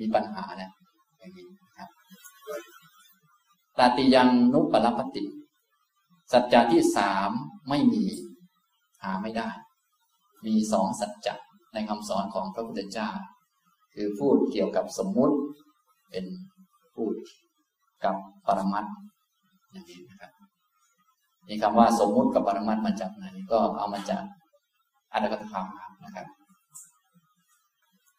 มีปัญหาแล้วอย่างนี้ครับตาติยังนุปลปติ สัจจะที่สามไม่มี หาไม่ได้ มีสองสัจจะในคำสอนของพระพุทธเจ้า คือพูดเกี่ยวกับสมมุติ เป็นพูดกับปรมัตอย่างนี้นะครับนี่คำว่าสมมุติกับปรมัตมาจากไหนก็เอามาจากอัตถกถานะครับ